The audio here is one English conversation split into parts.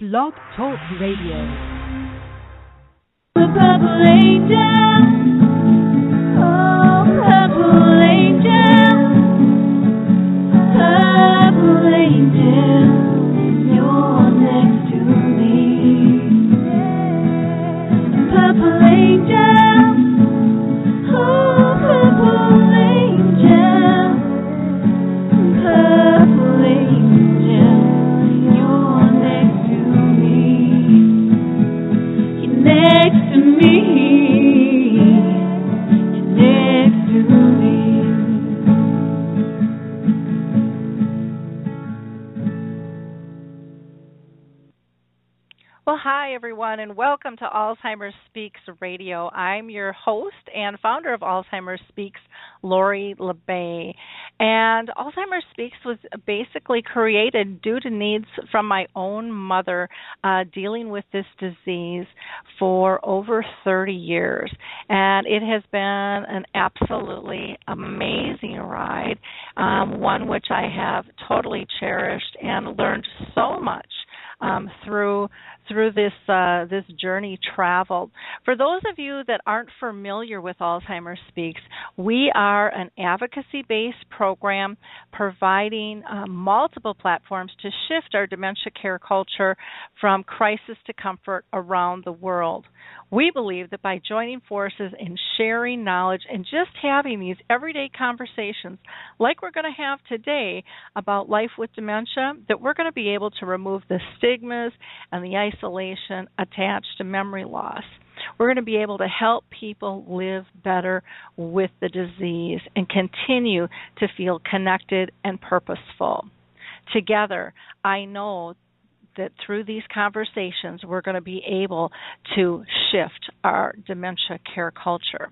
Blog Talk Radio. The purple angel. Everyone, and welcome to Alzheimer's Speaks Radio. I'm your host and founder of Alzheimer's Speaks, Lori La Bey. And Alzheimer's Speaks was basically created due to needs from my own mother uh, dealing with this disease for over 30 years. And it has been an absolutely amazing ride, um, one which I have totally cherished and learned so much um, through through this uh, this journey traveled. For those of you that aren't familiar with Alzheimer's Speaks, we are an advocacy-based program providing uh, multiple platforms to shift our dementia care culture from crisis to comfort around the world. We believe that by joining forces and sharing knowledge and just having these everyday conversations like we're going to have today about life with dementia, that we're going to be able to remove the stigmas and the isolation attached to memory loss. We're going to be able to help people live better with the disease and continue to feel connected and purposeful. Together, I know that through these conversations, we're going to be able to shift our dementia care culture.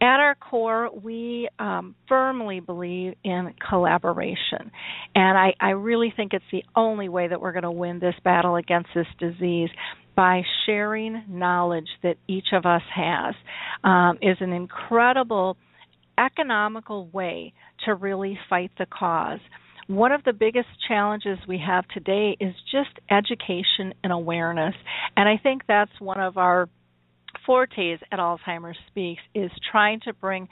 At our core, we um, firmly believe in collaboration. And I, I really think it's the only way that we're going to win this battle against this disease by sharing knowledge that each of us has um, is an incredible economical way to really fight the cause one of the biggest challenges we have today is just education and awareness. And I think that's one of our fortes at Alzheimer's Speaks is trying to bring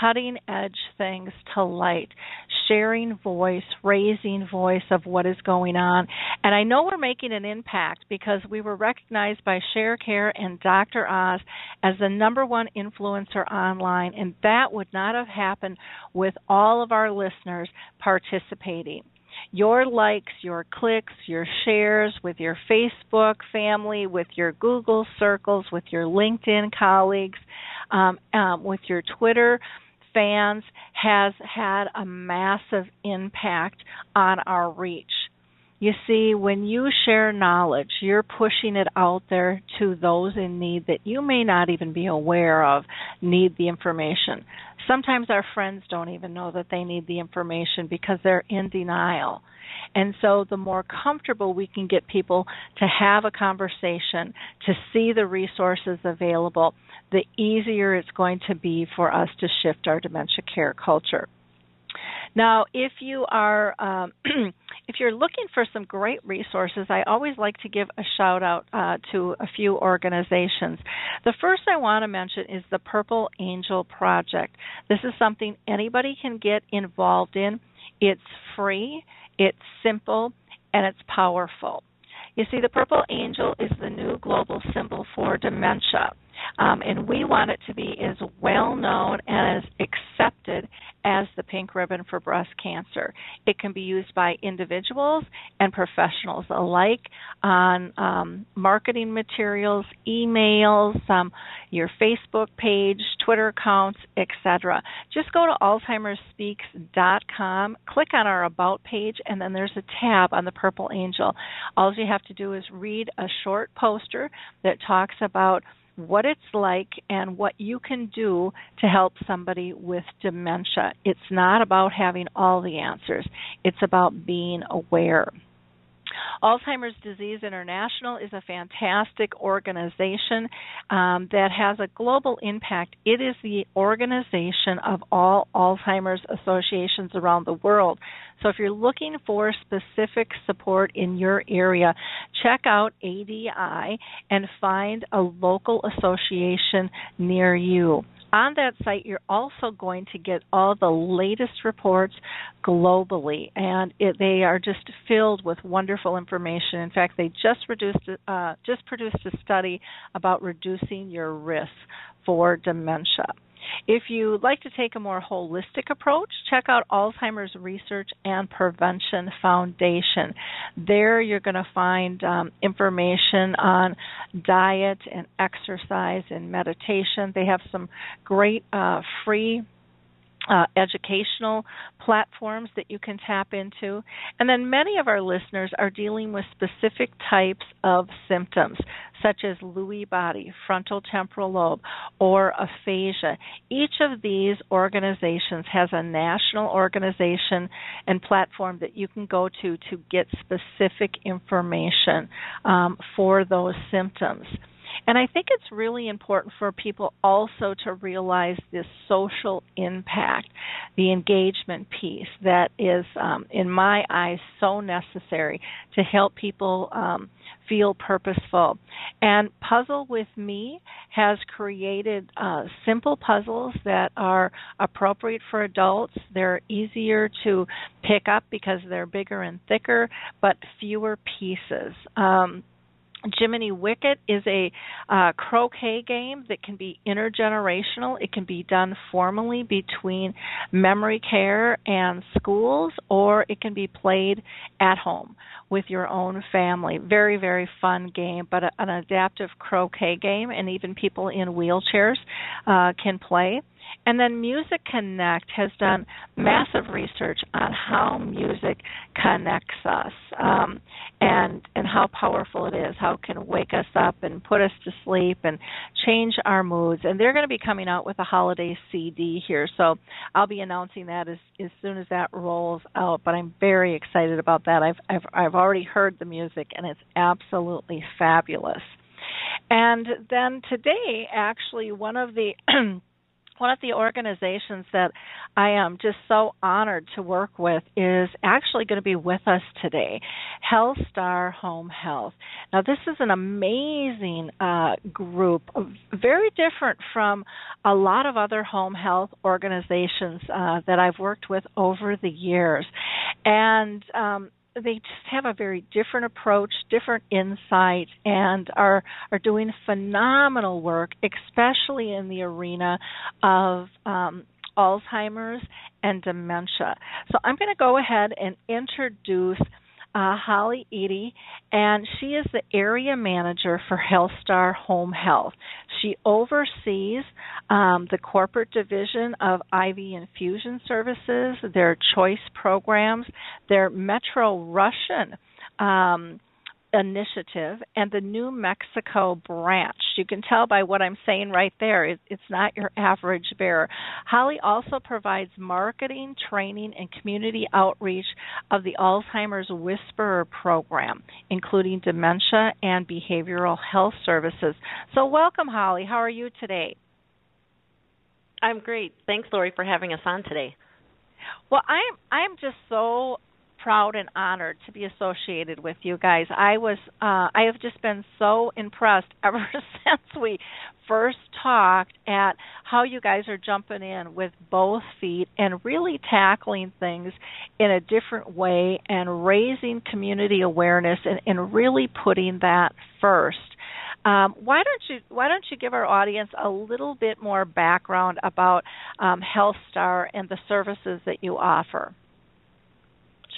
cutting edge things to light, sharing voice, raising voice of what is going on. And I know we're making an impact because we were recognized by ShareCare and Dr. Oz as the number one influencer online, and that would not have happened with all of our listeners participating your likes, your clicks, your shares with your Facebook family, with your Google circles, with your LinkedIn colleagues, um, um, with your Twitter fans has had a massive impact on our reach. You see, when you share knowledge, you're pushing it out there to those in need that you may not even be aware of need the information. Sometimes our friends don't even know that they need the information because they're in denial. And so, the more comfortable we can get people to have a conversation, to see the resources available, the easier it's going to be for us to shift our dementia care culture. Now, if you are um, if you're looking for some great resources, I always like to give a shout out uh, to a few organizations. The first I want to mention is the Purple Angel Project. This is something anybody can get involved in. It's free, it's simple, and it's powerful. You see, the purple angel is the new global symbol for dementia. Um, and we want it to be as well known and as accepted as the pink ribbon for breast cancer. It can be used by individuals and professionals alike on um, marketing materials, emails, um, your Facebook page, Twitter accounts, etc. Just go to alzheimersspeaks.com, click on our About page, and then there's a tab on the Purple Angel. All you have to do is read a short poster that talks about what it's like and what you can do to help somebody with dementia. It's not about having all the answers, it's about being aware. Alzheimer's Disease International is a fantastic organization um, that has a global impact. It is the organization of all Alzheimer's associations around the world. So if you're looking for specific support in your area, check out ADI and find a local association near you on that site, you're also going to get all the latest reports globally, and it, they are just filled with wonderful information. In fact, they just reduced, uh, just produced a study about reducing your risk for dementia. If you'd like to take a more holistic approach, check out Alzheimer's Research and Prevention Foundation. There you're going to find um, information on diet and exercise and meditation. They have some great uh, free uh, educational platforms that you can tap into. And then many of our listeners are dealing with specific types of symptoms, such as Lewy body, frontal temporal lobe, or aphasia. Each of these organizations has a national organization and platform that you can go to to get specific information um, for those symptoms. And I think it's really important for people also to realize this social impact, the engagement piece that is, um, in my eyes, so necessary to help people um, feel purposeful. And Puzzle with Me has created uh, simple puzzles that are appropriate for adults. They're easier to pick up because they're bigger and thicker, but fewer pieces. Um, Jiminy Wicket is a uh, croquet game that can be intergenerational. It can be done formally between memory care and schools, or it can be played at home with your own family. Very, very fun game, but a, an adaptive croquet game, and even people in wheelchairs uh, can play. And then Music Connect has done massive research on how music connects us um, and and how powerful it is, how it can wake us up and put us to sleep and change our moods. And they're going to be coming out with a holiday CD here, so I'll be announcing that as as soon as that rolls out. But I'm very excited about that. I've I've I've already heard the music and it's absolutely fabulous. And then today, actually, one of the one of the organizations that I am just so honored to work with is actually going to be with us today, Health Star Home Health. Now, this is an amazing uh, group, very different from a lot of other home health organizations uh, that I've worked with over the years. And um, they just have a very different approach, different insight, and are are doing phenomenal work, especially in the arena of um, Alzheimer's and dementia. So I'm going to go ahead and introduce uh, Holly Eide, and she is the area manager for HealthStar Home Health. She oversees um, the corporate division of IV infusion services, their choice programs, their Metro Russian. Um, initiative and the New Mexico branch. You can tell by what I'm saying right there, it, it's not your average bear. Holly also provides marketing, training, and community outreach of the Alzheimer's Whisperer program, including dementia and behavioral health services. So, welcome, Holly. How are you today? I'm great. Thanks, Lori, for having us on today. Well, I'm I'm just so proud and honored to be associated with you guys. I was uh I have just been so impressed ever since we first talked at how you guys are jumping in with both feet and really tackling things in a different way and raising community awareness and, and really putting that first. Um, why don't you Why don't you give our audience a little bit more background about um, and the services that you offer?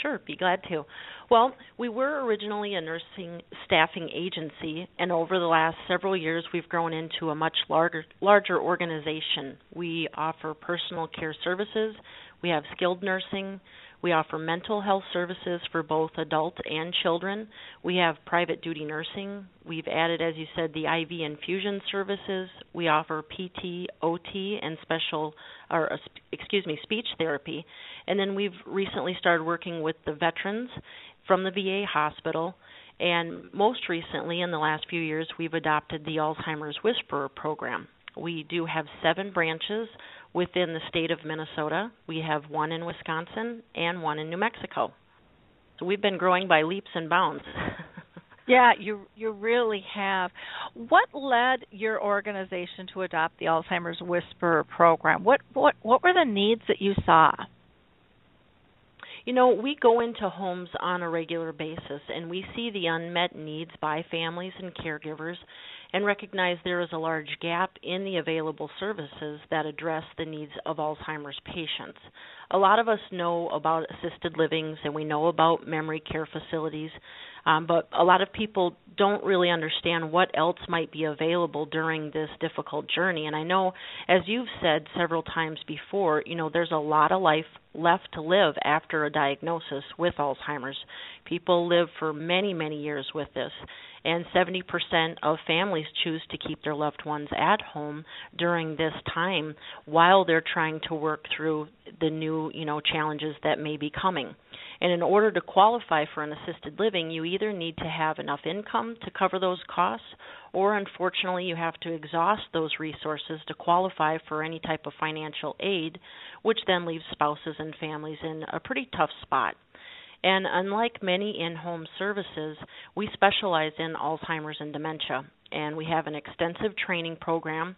Sure, be glad to. Well, we were originally a nursing staffing agency, and over the last several years, we've grown into a much larger larger organization. We offer personal care services, we have skilled nursing, we offer mental health services for both adults and children. We have private duty nursing. We've added, as you said, the IV infusion services. We offer PT, OT, and special, or uh, excuse me, speech therapy. And then we've recently started working with the veterans from the VA hospital. And most recently, in the last few years, we've adopted the Alzheimer's Whisperer program. We do have seven branches within the state of Minnesota. We have one in Wisconsin and one in New Mexico. So we've been growing by leaps and bounds. yeah, you you really have. What led your organization to adopt the Alzheimer's Whisperer program? What what what were the needs that you saw? You know, we go into homes on a regular basis and we see the unmet needs by families and caregivers and recognize there is a large gap in the available services that address the needs of Alzheimer's patients. A lot of us know about assisted livings and we know about memory care facilities, um, but a lot of people don't really understand what else might be available during this difficult journey. And I know, as you've said several times before, you know, there's a lot of life left to live after a diagnosis with Alzheimer's. People live for many, many years with this, and 70% of families choose to keep their loved ones at home during this time while they're trying to work through the new, you know, challenges that may be coming. And in order to qualify for an assisted living, you either need to have enough income to cover those costs, or unfortunately, you have to exhaust those resources to qualify for any type of financial aid, which then leaves spouses and families in a pretty tough spot. And unlike many in home services, we specialize in Alzheimer's and dementia, and we have an extensive training program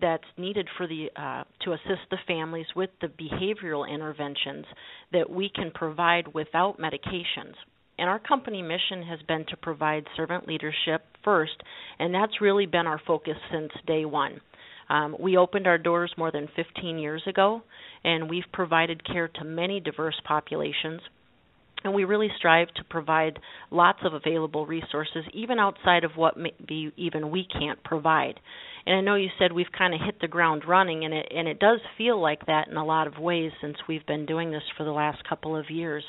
that's needed for the uh, to assist the families with the behavioral interventions that we can provide without medications. And our company mission has been to provide servant leadership first, and that's really been our focus since day one. Um, we opened our doors more than 15 years ago, and we've provided care to many diverse populations and we really strive to provide lots of available resources even outside of what maybe even we can't provide. And i know you said we've kind of hit the ground running and it and it does feel like that in a lot of ways since we've been doing this for the last couple of years.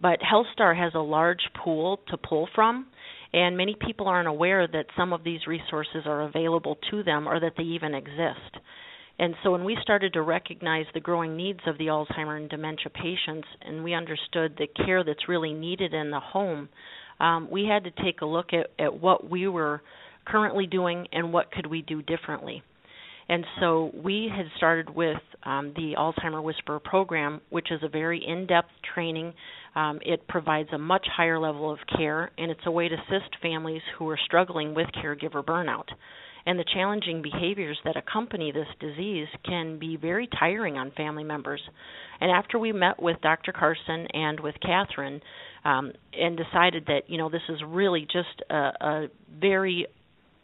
But HealthStar has a large pool to pull from and many people aren't aware that some of these resources are available to them or that they even exist and so when we started to recognize the growing needs of the Alzheimer and dementia patients, and we understood the care that's really needed in the home, um, we had to take a look at, at what we were currently doing and what could we do differently. And so we had started with um, the Alzheimer Whisperer program, which is a very in depth training. Um, it provides a much higher level of care, and it's a way to assist families who are struggling with caregiver burnout and the challenging behaviors that accompany this disease can be very tiring on family members. And after we met with Dr. Carlson and with Katherine um, and decided that, you know, this is really just a, a very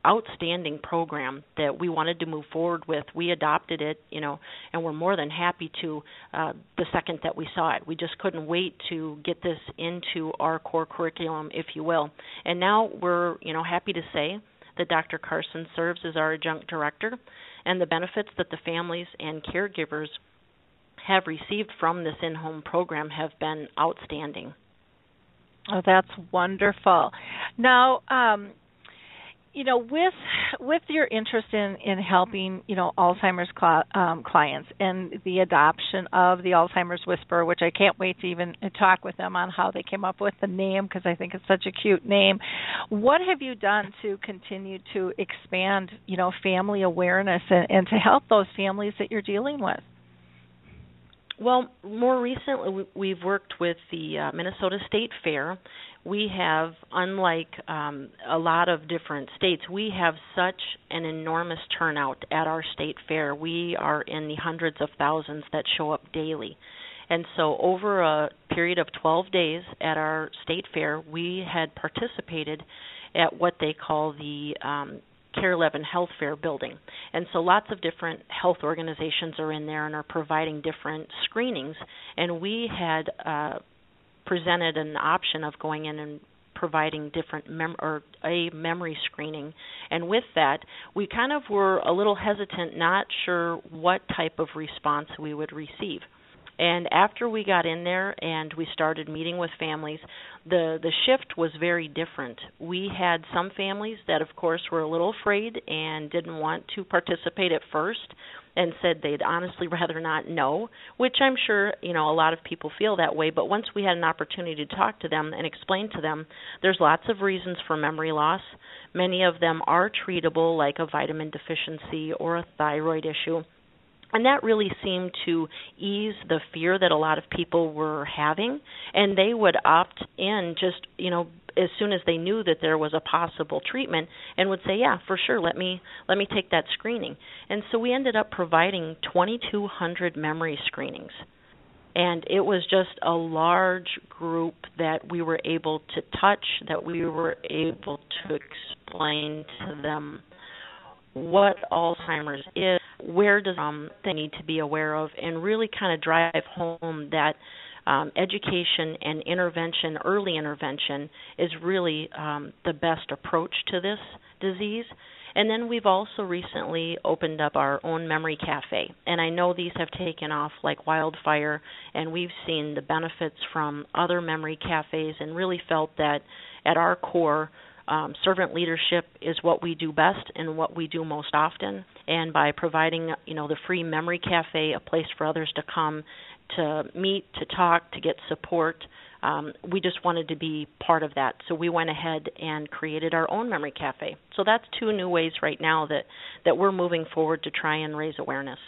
outstanding program that we wanted to move forward with. We adopted it, you know, and we're more than happy to uh, the second that we saw it. We just couldn't wait to get this into our core curriculum, if you will. And now we're, you know, happy to say that Dr. Carlson serves as our adjunct director, and the benefits that the families and caregivers have received from this in home program have been outstanding. Oh, that's wonderful. Now, um, you know with with your interest in in helping you know alzheimer's cl- um, clients and the adoption of the alzheimer's whisper which i can't wait to even talk with them on how they came up with the name because i think it's such a cute name what have you done to continue to expand you know family awareness and, and to help those families that you're dealing with well, more recently, we've worked with the uh, Minnesota State Fair. We have, unlike um, a lot of different states, we have such an enormous turnout at our state fair. We are in the hundreds of thousands that show up daily. And so, over a period of 12 days at our state fair, we had participated at what they call the um, KARE 11 Health Fair building. And so lots of different health organizations are in there and are providing different screenings. And we had uh, presented an option of going in and providing different mem- or a memory screening. And with that we kind of were a little hesitant not sure what type of response we would receive. And after we got in there and we started meeting with families, the the shift was very different. We had some families that of course were a little afraid and didn't want to participate at first and said they'd honestly rather not know, which I'm sure, you know, a lot of people feel that way, but once we had an opportunity to talk to them and explain to them there's lots of reasons for memory loss. Many of them are treatable like a vitamin deficiency or a thyroid issue. And that really seemed to ease the fear that a lot of people were having. And they would opt in just you know as soon as they knew that there was a possible treatment and would say yeah for sure let me let me take that screening. And so we ended up providing 2200 memory screenings. And it was just a large group that we were able to touch that we were able to explain to them what Alzheimer's is, where does um, they need to be aware of, and really kind of drive home that um, education and intervention, early intervention, is really um, the best approach to this disease. And then we've also recently opened up our own memory cafe. And I know these have taken off like wildfire, and we've seen the benefits from other memory cafes and really felt that at our core, um, servant leadership is what we do best and what we do most often. And by providing, you know, the free memory cafe, a place for others to come to meet, to talk, to get support, um, we just wanted to be part of that. So we went ahead and created our own memory cafe. So that's two new ways right now that that we're moving forward to try and raise awareness.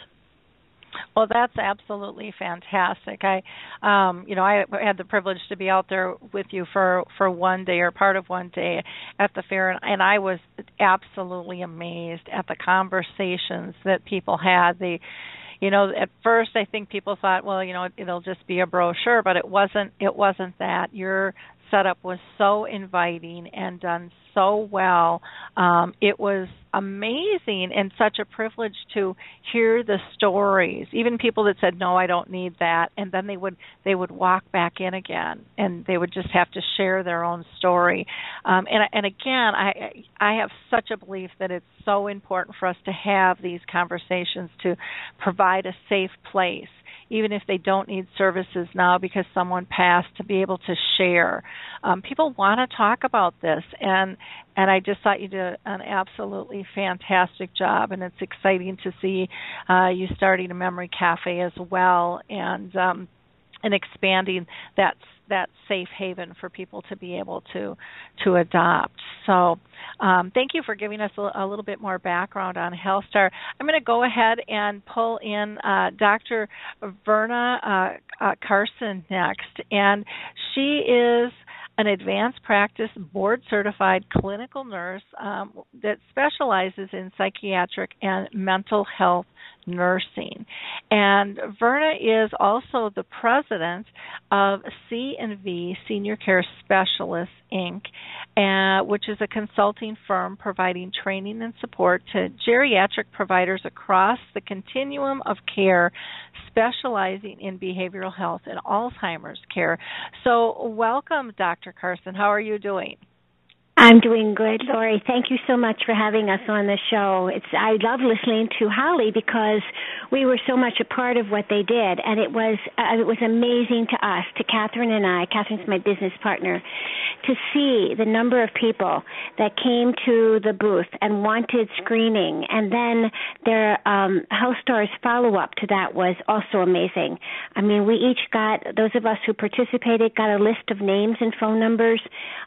Well, that's absolutely fantastic. I, um, you know, I had the privilege to be out there with you for for one day or part of one day at the fair, and, and I was absolutely amazed at the conversations that people had. They, you know, at first I think people thought, well, you know, it, it'll just be a brochure, but it wasn't. It wasn't that. Your setup was so inviting and done so well. Um, it was amazing and such a privilege to hear the stories. Even people that said, "No, I don't need that," and then they would they would walk back in again, and they would just have to share their own story. Um, and and again, I I have such a belief that it's so important for us to have these conversations to provide a safe place even if they don't need services now because someone passed to be able to share. Um, people want to talk about this, and and I just thought you did an absolutely fantastic job, and it's exciting to see uh, you starting a memory cafe as well, and um, and expanding that that safe haven for people to be able to to adopt. So, um, thank you for giving us a, a, little bit more background on HealthStar. I'm going to go ahead and pull in uh, Dr. Verna uh, uh, Carlson next, and she is an advanced practice board certified clinical nurse um, that specializes in psychiatric and mental health nursing. And Verna is also the president of C&V Senior Care Specialists Inc., uh, which is a consulting firm providing training and support to geriatric providers across the continuum of care, specializing in behavioral health and Alzheimer's care. So, welcome, Dr. Carlson. How are you doing? I'm doing good, Lori. Thank you so much for having us on the show. It's I love listening to Holly because we were so much a part of what they did, and it was uh, it was amazing to us, to Katherine and I. Katherine's my business partner, to see the number of people that came to the booth and wanted screening, and then their um, HealthStars follow up to that was also amazing. I mean, we each got those of us who participated got a list of names and phone numbers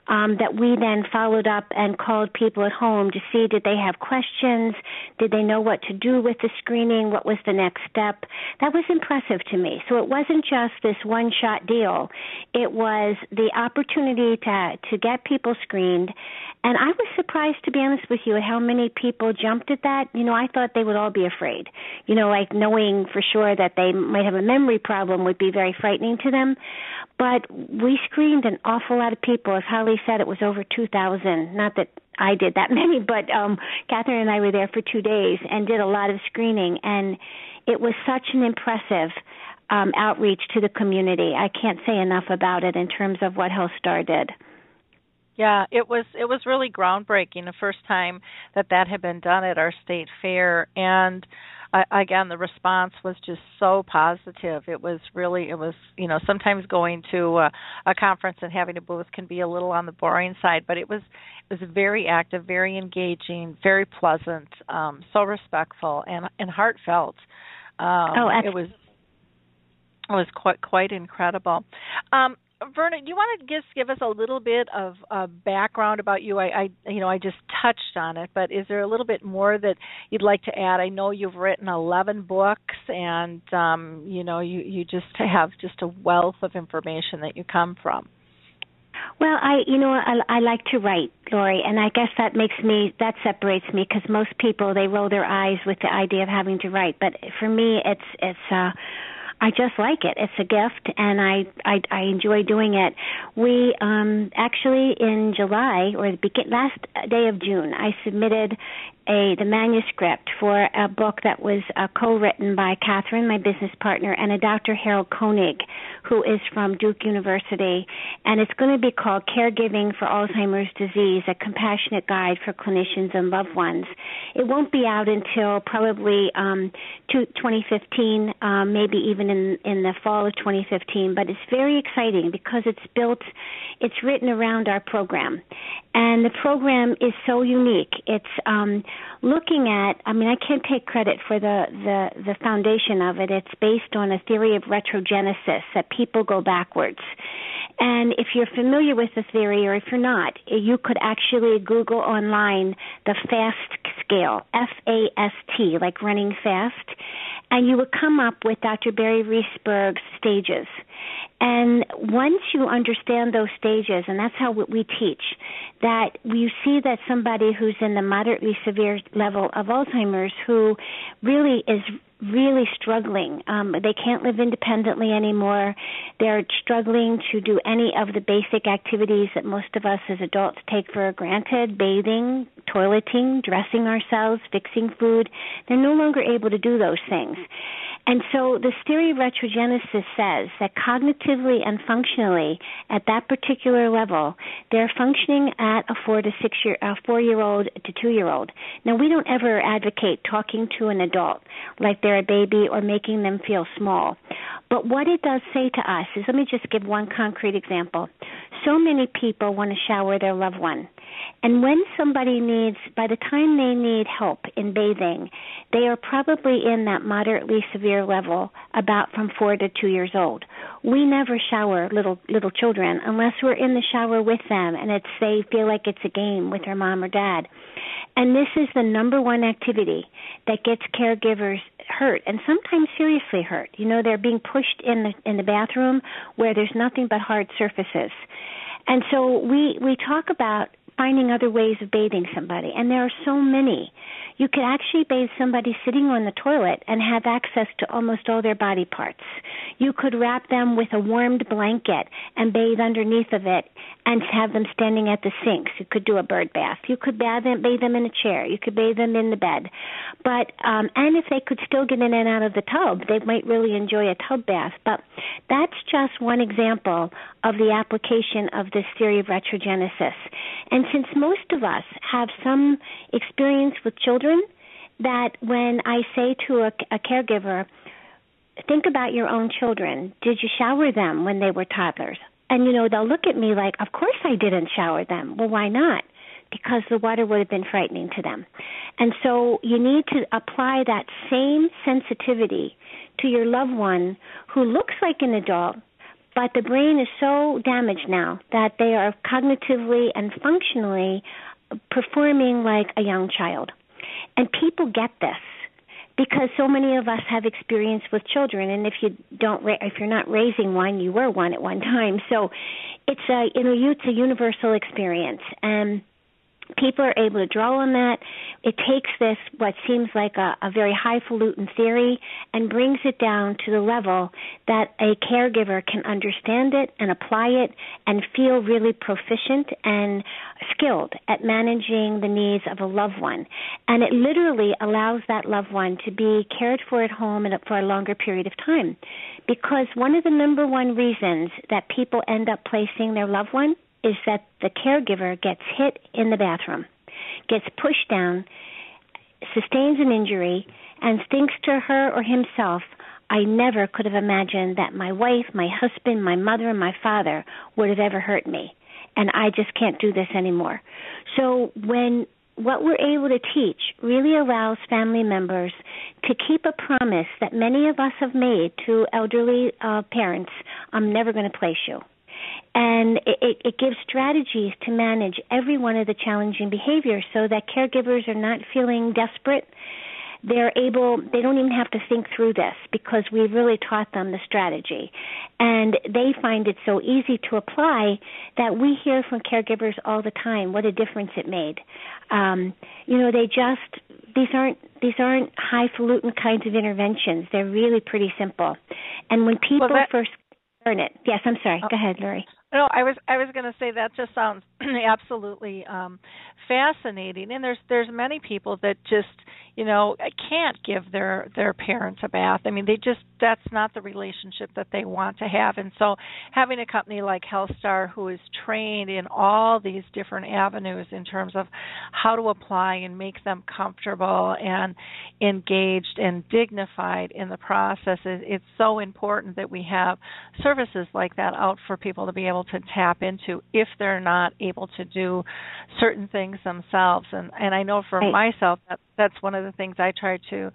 um, that we then followed up and called people at home to see did they have questions, did they know what to do with the screening, what was the next step. That was impressive to me. So it wasn't just this one shot deal. It was the opportunity to to get people screened and I was surprised to be honest with you at how many people jumped at that. You know, I thought they would all be afraid. You know, like knowing for sure that they might have a memory problem would be very frightening to them. But we screened an awful lot of people. As Holly said, it was over 2,000. Not that I did that many, but um, Katherine and I were there for two days and did a lot of screening. And it was such an impressive um, outreach to the community. I can't say enough about it in terms of what HealthStar did. Yeah, it was it was really groundbreaking the first time that that had been done at our state fair and I, again, the response was just so positive. It was really, it was, you know, sometimes going to a, a conference and having a booth can be a little on the boring side, but it was, it was very active, very engaging, very pleasant, um, so respectful and and heartfelt. Um, oh, it was it was quite quite incredible. Um, Verna, do you want to just give us a little bit of uh, background about you? I, I, you know, I just touched on it, but is there a little bit more that you'd like to add? I know you've written 11 books, and um, you know, you you just have just a wealth of information that you come from. Well, I, you know, I, I like to write, Lori, and I guess that makes me that separates me because most people they roll their eyes with the idea of having to write, but for me, it's it's. uh I just like it. It's a gift, and I I, I enjoy doing it. We um, actually in July or the last day of June, I submitted a the manuscript for a book that was uh, co-written by Katherine, my business partner, and a Dr. Harold Koenig, who is from Duke University, and it's going to be called "Caregiving for Alzheimer's Disease: A Compassionate Guide for Clinicians and Loved Ones." It won't be out until probably um, 2015, um, maybe even in in the fall of 2015. But it's very exciting because it's built, it's written around our program, and the program is so unique. It's um, looking at. I mean, I can't take credit for the the the foundation of it. It's based on a theory of retrogenesis that people go backwards. And if you're familiar with the theory, or if you're not, you could actually Google online the FAST scale, F A S T, like running fast, and you would come up with Dr. Barry Reisberg's stages. And once you understand those stages, and that's how we teach, that you see that somebody who's in the moderately severe level of Alzheimer's who really is really struggling. Um, they can't live independently anymore. They're struggling to do any of the basic activities that most of us as adults take for granted bathing, toileting, dressing ourselves, fixing food. They're no longer able to do those things. And so the theory of retrogenesis says that cognitively and functionally, at that particular level, they're functioning at a four to six year, a four year old to two year old. Now we don't ever advocate talking to an adult like they're a baby or making them feel small. But what it does say to us is, let me just give one concrete example. So many people want to shower their loved one. And when somebody needs, by the time they need help in bathing, they are probably in that moderately severe level, about from four to two years old. We never shower little little children unless we're in the shower with them and it's they feel like it's a game with their mom or dad. And this is the number one activity that gets caregivers hurt and sometimes seriously hurt. You know, they're being pushed in the in the bathroom where there's nothing but hard surfaces. And so we we talk about finding other ways of bathing somebody, and there are so many. You could actually bathe somebody sitting on the toilet and have access to almost all their body parts. You could wrap them with a warmed blanket and bathe underneath of it and have them standing at the sinks. You could do a bird bath. You could bathe them, bathe them in a chair. You could bathe them in the bed. But um and if they could still get in and out of the tub, they might really enjoy a tub bath. But that's just one example of the application of this theory of retrogenesis. And since most of us have some experience with children, that when I say to a, a caregiver, think about your own children. Did you shower them when they were toddlers? And you know, they'll look at me like, "Of course I didn't shower them." Well, why not? Because the water would have been frightening to them. And so you need to apply that same sensitivity to your loved one who looks like an adult but the brain is so damaged now that they are cognitively and functionally performing like a young child. And people get this because so many of us have experience with children. And if you don't if you're not raising one you were one at one time. So it's a you know it's a universal experience. And people are able to draw on that. It takes this, what seems like a, a very highfalutin theory, and brings it down to the level that a caregiver can understand it and apply it and feel really proficient and skilled at managing the needs of a loved one. And it literally allows that loved one to be cared for at home and for a longer period of time. Because one of the number one reasons that people end up placing their loved one is that the caregiver gets hit in the bathroom, gets pushed down, sustains an injury, and thinks to her or himself, I never could have imagined that my wife, my husband, my mother, and my father would have ever hurt me. And I just can't do this anymore. So when what we're able to teach really allows family members to keep a promise that many of us have made to elderly uh, parents I'm never going to place you. And it, it gives strategies to manage every one of the challenging behaviors so that caregivers are not feeling desperate. They're able they don't even have to think through this because we've really taught them the strategy. And they find it so easy to apply that we hear from caregivers all the time what a difference it made. Um you know they just these aren't these aren't highfalutin kinds of interventions. They're really pretty simple. And when people well, that, first learn it yes i'm sorry. Oh, go ahead Lori no, I was I was going to say that just sounds absolutely um fascinating. And there's there's many people that just you know can't give their their parents a bath. I mean they just that's not the relationship that they want to have. And so having a company like healthstar who is trained in all these different avenues in terms of how to apply and make them comfortable and engaged and dignified in the process it's so important that we have services like that out for people to be able to tap into if they're not able to do certain things themselves. And and I know for right. myself that that's one of the things I try to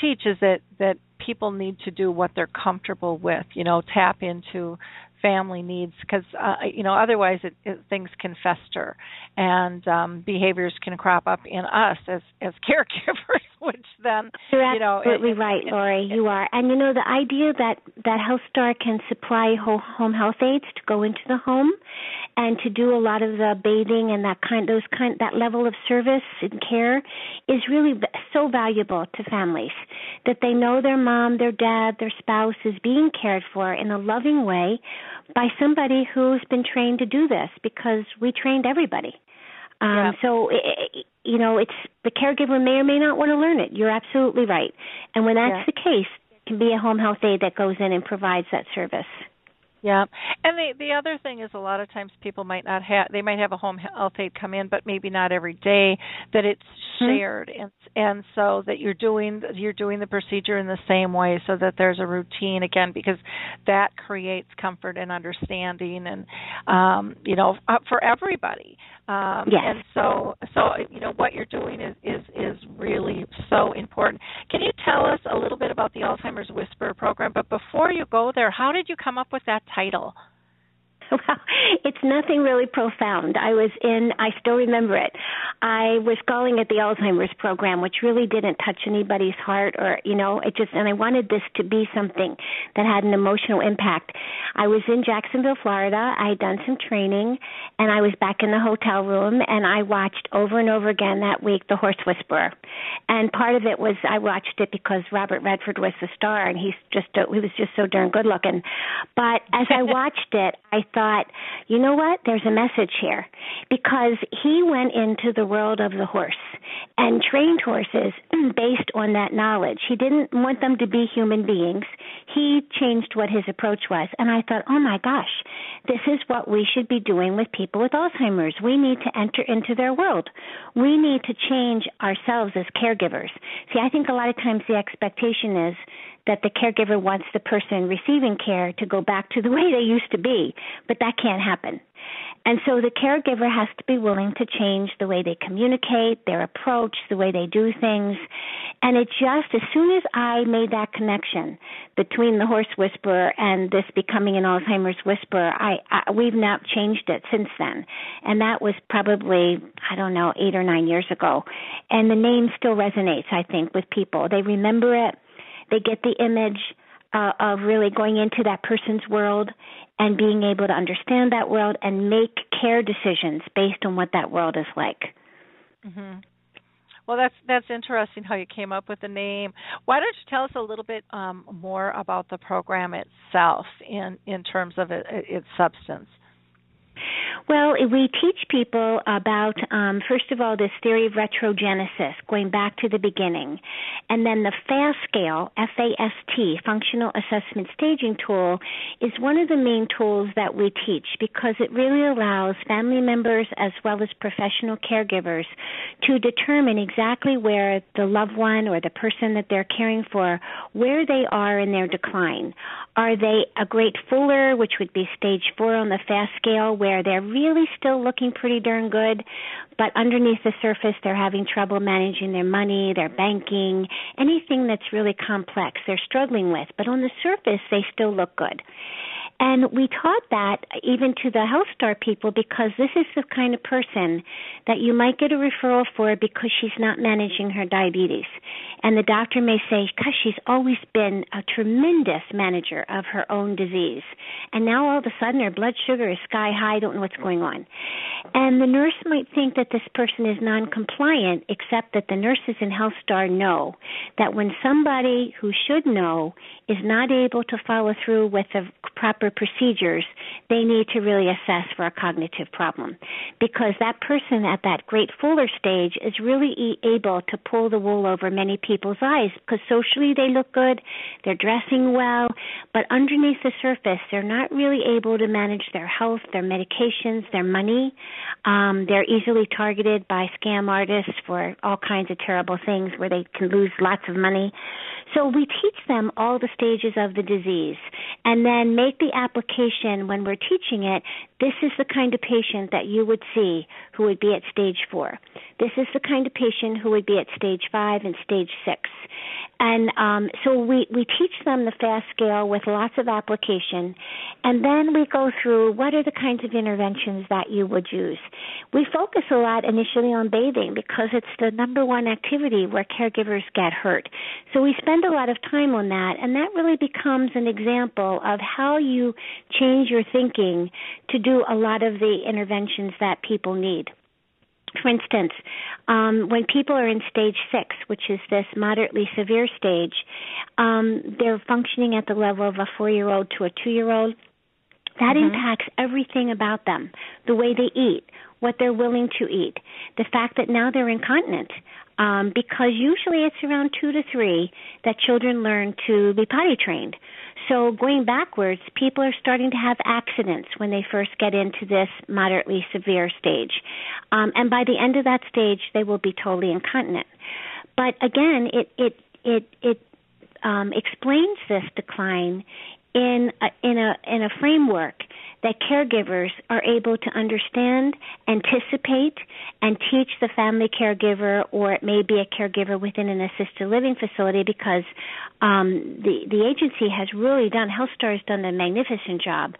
teach is that that people need to do what they're comfortable with you know tap into family needs because uh, you know otherwise it, it, things can fester and um, behaviors can crop up in us as as caregivers which then You're you know absolutely it, right Lori you are. And you know the idea that that HealthStar can supply home health aides to go into the home and to do a lot of the bathing and that kind those kind that level of service and care is really so valuable to families that they know their mom their dad their spouse is being cared for in a loving way by somebody who's been trained to do this because we trained everybody. Um, yeah. So, it, you know, it's the caregiver may or may not want to learn it. You're absolutely right. And when that's yeah. the case, there can be a home health aide that goes in and provides that service. Yeah, and the the other thing is a lot of times people might not have they might have a home health aide come in, but maybe not every day. That it's mm-hmm. shared, and and so that you're doing you're doing the procedure in the same way, so that there's a routine again, because that creates comfort and understanding, and um, you know for everybody. Um, yes. And so so you know what you're doing is is is really so important. Can you tell us a little bit about the Alzheimer's Whisper program? But before you go there, how did you come up with that title? Well, it's nothing really profound. I was in, I still remember it. I was calling it the Alzheimer's program, which really didn't touch anybody's heart or, you know, it just, and I wanted this to be something that had an emotional impact. I was in Jacksonville, Florida. I had done some training and I was back in the hotel room and I watched over and over again that week The Horse Whisperer. And part of it was I watched it because Robert Redford was the star and he's just, he was just so darn good looking. But as I watched it, I thought, you know what? There's a message here because he went into the world of the horse and trained horses based on that knowledge. He didn't want them to be human beings. He changed what his approach was. And I thought, oh my gosh, this is what we should be doing with people with Alzheimer's. We need to enter into their world. We need to change ourselves as caregivers. See, I think a lot of times the expectation is that the caregiver wants the person receiving care to go back to the way they used to be, but that can't happen. And so the caregiver has to be willing to change the way they communicate, their approach, the way they do things. And it just, as soon as I made that connection between the horse whisperer and this becoming an Alzheimer's whisperer, I, I we've now changed it since then. And that was probably, I don't know, eight or nine years ago. And the name still resonates, I think, with people. They remember it they get the image uh, of really going into that person's world and being able to understand that world and make care decisions based on what that world is like. Mm-hmm. Well, that's that's interesting how you came up with the name. Why don't you tell us a little bit um, more about the program itself in in terms of it, its substance? Well, we teach people about, um, first of all, this theory of retrogenesis, going back to the beginning. And then the FAST scale, F A S T, Functional Assessment Staging Tool, is one of the main tools that we teach because it really allows family members as well as professional caregivers to determine exactly where the loved one or the person that they're caring for, where they are in their decline. Are they a great fuller, which would be stage four on the fast scale, where they're really still looking pretty darn good, but underneath the surface they're having trouble managing their money, their banking, anything that's really complex they're struggling with, but on the surface they still look good. And we taught that even to the HealthStar people because this is the kind of person that you might get a referral for because she's not managing her diabetes. And the doctor may say, gosh, she's always been a tremendous manager of her own disease. And now all of a sudden her blood sugar is sky high, I don't know what's going on. And the nurse might think that this person is non compliant, except that the nurses in HealthStar know that when somebody who should know is not able to follow through with the proper procedures, they need to really assess for a cognitive problem. Because that person at that great fuller stage is really able to pull the wool over many people's eyes because socially they look good, they're dressing well, but underneath the surface, they're not really able to manage their health, their medications, their money. Um, they're easily targeted by scam artists for all kinds of terrible things where they can lose lots of money. So we teach them all the stages of the disease and then make the application when we're teaching it. This is the kind of patient that you would see who would be at stage four. This is the kind of patient who would be at stage five and stage six. And um, so we, we teach them the fast scale with lots of application, and then we go through what are the kinds of interventions that you would use. We focus a lot initially on bathing because it's the number one activity where caregivers get hurt. So we spend a lot of time on that, and that really becomes an example of how you change your thinking to do a lot of the interventions that people need for instance, um, when people are in stage six, which is this moderately severe stage, um, they're functioning at the level of a four year old to a two year old. That mm-hmm. impacts everything about them the way they eat, what they're willing to eat, the fact that now they're incontinent. Um, because usually it's around two to three that children learn to be potty trained. So going backwards, people are starting to have accidents when they first get into this moderately severe stage. Um, and by the end of that stage, they will be totally incontinent. But again, it, it, it, it um, explains this decline in a, in a in a framework that caregivers are able to understand, anticipate, and teach the family caregiver, or it may be a caregiver within an assisted living facility, because um, the the agency has really done. HealthStar has done a magnificent job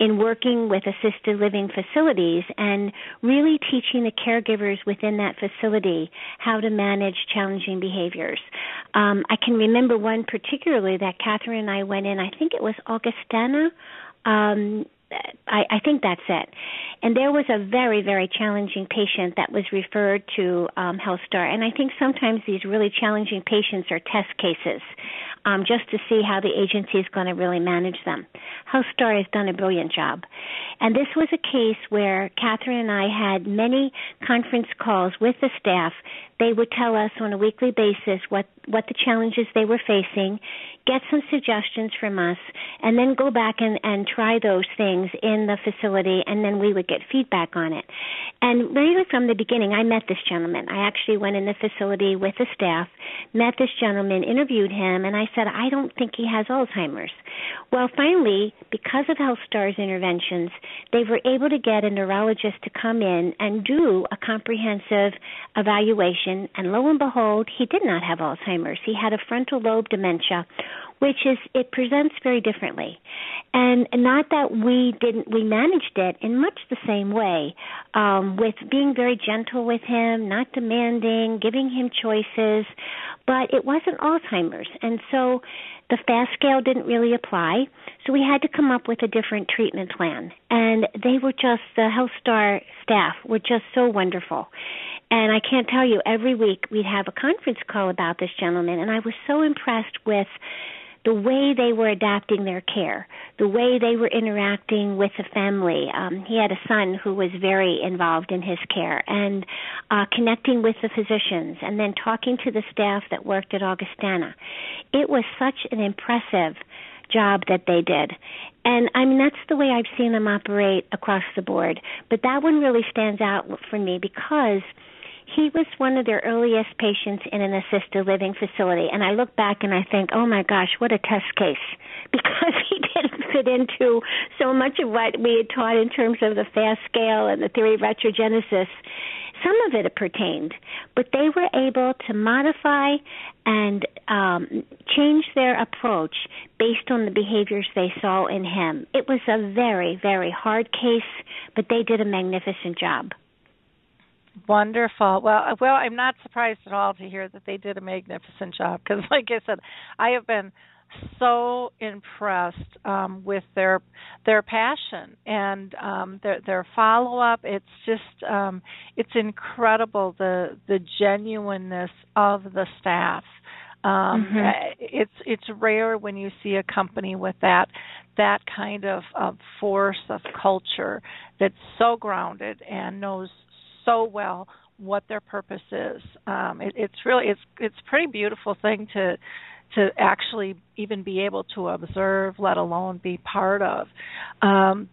in working with assisted living facilities and really teaching the caregivers within that facility how to manage challenging behaviors. Um, I can remember one particularly that Katherine and I went in. I think it was Augustana. Um, I, I think that's it. And there was a very, very challenging patient that was referred to um, HealthStar. And I think sometimes these really challenging patients are test cases um, just to see how the agency is going to really manage them. HealthStar has done a brilliant job. And this was a case where Katherine and I had many conference calls with the staff. They would tell us on a weekly basis what, what the challenges they were facing, get some suggestions from us, and then go back and, and try those things in the facility, and then we would get feedback on it. And really from the beginning, I met this gentleman. I actually went in the facility with the staff, met this gentleman, interviewed him, and I said, I don't think he has Alzheimer's. Well, finally, because of HealthStar's interventions, they were able to get a neurologist to come in and do a comprehensive evaluation, and lo and behold, he did not have Alzheimer's. He had a frontal lobe dementia which is it presents very differently. And not that we didn't we managed it in much the same way um with being very gentle with him not demanding giving him choices but it wasn't alzheimer's. And so the fast scale didn't really apply so we had to come up with a different treatment plan. And they were just the health star staff were just so wonderful and I can't tell you, every week we'd have a conference call about this gentleman, and I was so impressed with the way they were adapting their care, the way they were interacting with the family. Um, he had a son who was very involved in his care and uh, connecting with the physicians and then talking to the staff that worked at Augustana. It was such an impressive job that they did. And I mean, that's the way I've seen them operate across the board. But that one really stands out for me because he was one of their earliest patients in an assisted living facility. And I look back and I think, oh my gosh, what a test case. Because he didn't fit into so much of what we had taught in terms of the fast scale and the theory of retrogenesis. Some of it pertained, but they were able to modify and um, change their approach based on the behaviors they saw in him. It was a very, very hard case, but they did a magnificent job. Wonderful. Well, uh, well, I'm not surprised at all to hear that they did a magnificent job because, like I said, I have been so impressed um, with their their passion and um, their their follow up. It's just um, it's incredible the the genuineness of the staff. Um, mm-hmm. Eh, it's it's rare when you see a company with that that kind of, of force of culture that's so grounded and knows so well what their purpose is. Um, it, it's really it's it's a pretty beautiful thing to to actually even be able to observe, let alone be part of. Um,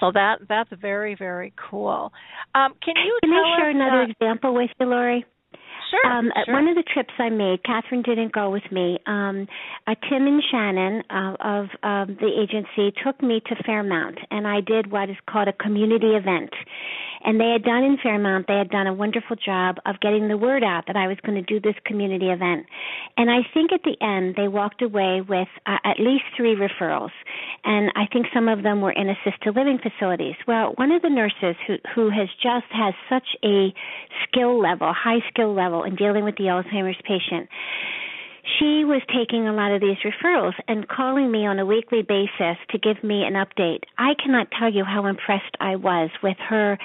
so that that's very very cool. Um, can you can I share another uh, example with you, Lori? Sure, um, sure. One of the trips I made, Katherine didn't go with me. Um, uh, Tim and Shannon uh, of um, the agency took me to Fairmont, and I did what is called a community event. And they had done in Fairmont, they had done a wonderful job of getting the word out that I was going to do this community event. And I think at the end, they walked away with uh, at least three referrals. And I think some of them were in assisted living facilities. Well, one of the nurses who, who has just has such a skill level, high skill level in dealing with the Alzheimer's patient, she was taking a lot of these referrals and calling me on a weekly basis to give me an update. I cannot tell you how impressed I was with her.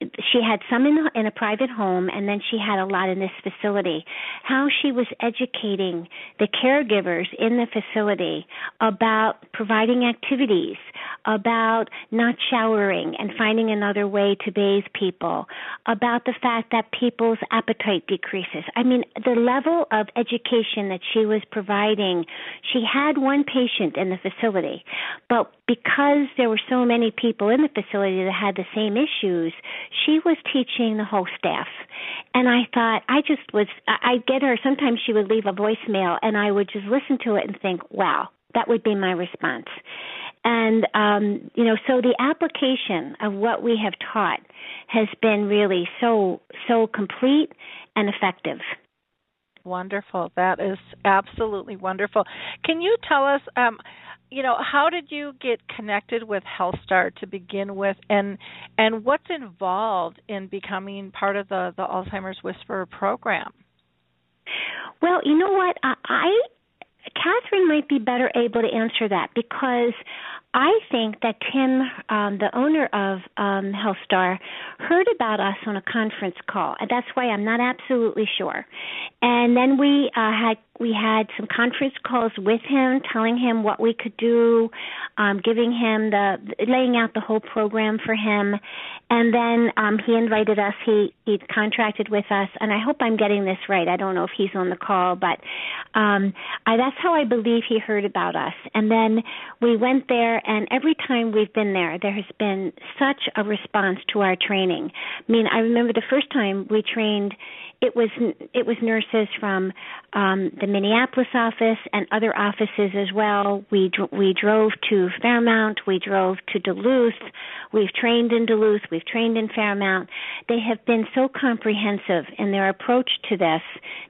She had some in, in a private home, and then she had a lot in this facility. How she was educating the caregivers in the facility about providing activities, about not showering and finding another way to bathe people, about the fact that people's appetite decreases. I mean, the level of education that she was providing. She had one patient in the facility, but because there were so many people in the facility that had the same issues, she was teaching the whole staff. And I thought, I just was, I'd get her, sometimes she would leave a voicemail, and I would just listen to it and think, wow, that would be my response. And, um, you know, so the application of what we have taught has been really so, so complete and effective. Wonderful. That is absolutely wonderful. Can you tell us, um, you know, how did you get connected with HealthStar to begin with, and and what's involved in becoming part of the the Alzheimer's Whisperer program? Well, you know what, I, I Katherine might be better able to answer that because I think that Tim, um, the owner of um, HealthStar, heard about us on a conference call, and that's why I'm not absolutely sure. And then we uh, had we had some conference calls with him, telling him what we could do, um, giving him the laying out the whole program for him, and then um, he invited us. He he contracted with us, and I hope I'm getting this right. I don't know if he's on the call, but um, I, that's how I believe he heard about us. And then we went there, and every time we've been there, there has been such a response to our training. I mean, I remember the first time we trained it was it was nurses from um, the Minneapolis office and other offices as well. We we drove to Fairmont, we drove to Duluth. We've trained in Duluth, we've trained in Fairmont. They have been so comprehensive in their approach to this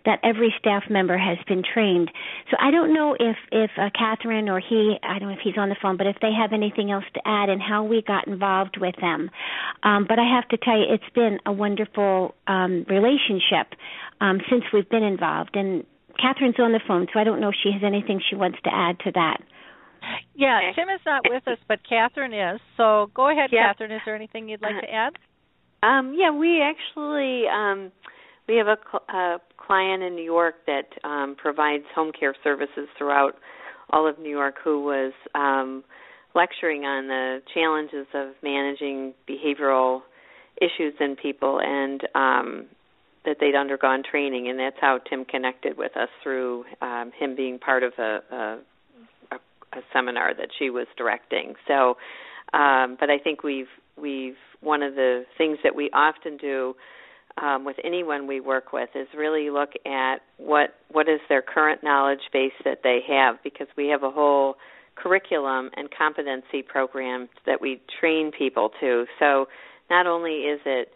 that every staff member has been trained. So I don't know if if uh, Katherine or he, I don't know if he's on the phone, but if they have anything else to add and how we got involved with them. Um, but I have to tell you, it's been a wonderful um, relationship um, since we've been involved. And Katherine's on the phone, so I don't know if she has anything she wants to add to that. Yeah, Tim is not with us, but Katherine is. So go ahead, yeah. Katherine. Is there anything you'd like to add? Um, yeah, we actually um, we have a, cl- a client in New York that um, provides home care services throughout all of New York who was um, lecturing on the challenges of managing behavioral issues in people and um, that they'd undergone training, and that's how Tim connected with us through um, him being part of a, a, a, a seminar that she was directing. So, um, but I think we've we've one of the things that we often do um, with anyone we work with is really look at what what is their current knowledge base that they have because we have a whole curriculum and competency program that we train people to. So not only is it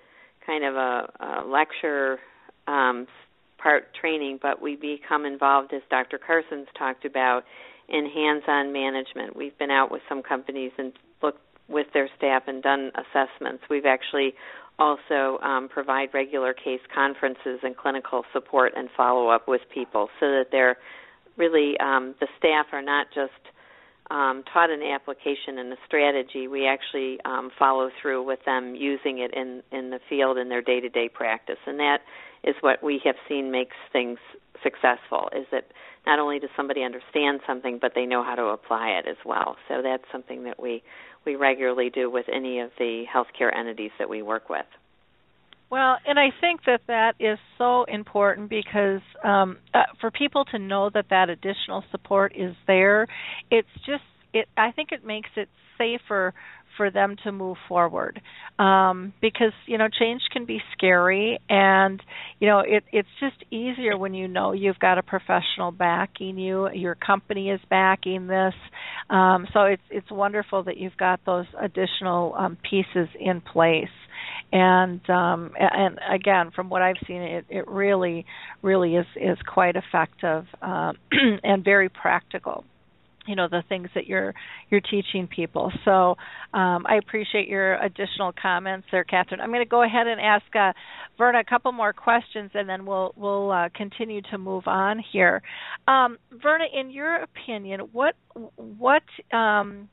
kind of a, a lecture um, part training, but we become involved, as Dr. Carlson's talked about, in hands-on management. We've been out with some companies and looked with their staff and done assessments. We've actually also um, provide regular case conferences and clinical support and follow up with people so that they're really um, the staff are not just um, taught an application and a strategy. We actually um, follow through with them using it in in the field in their day to day practice, and that is what we have seen makes things successful. Is that not only does somebody understand something, but they know how to apply it as well. So that's something that we we regularly do with any of the healthcare entities that we work with. Well, and I think that that is so important because um, uh, for people to know that that additional support is there, it's just it. I think it makes it safer for them to move forward um, because you know change can be scary and you know it, it's just easier when you know you've got a professional backing you your company is backing this um, so it's it's wonderful that you've got those additional um, pieces in place and um, and again from what I've seen it it really really is is quite effective uh, and very practical you know the things that you're you're teaching people. So um, I appreciate your additional comments there, Katherine. I'm going to go ahead and ask uh, Verna a couple more questions, and then we'll we'll uh, continue to move on here. Um, Verna, in your opinion, what what um,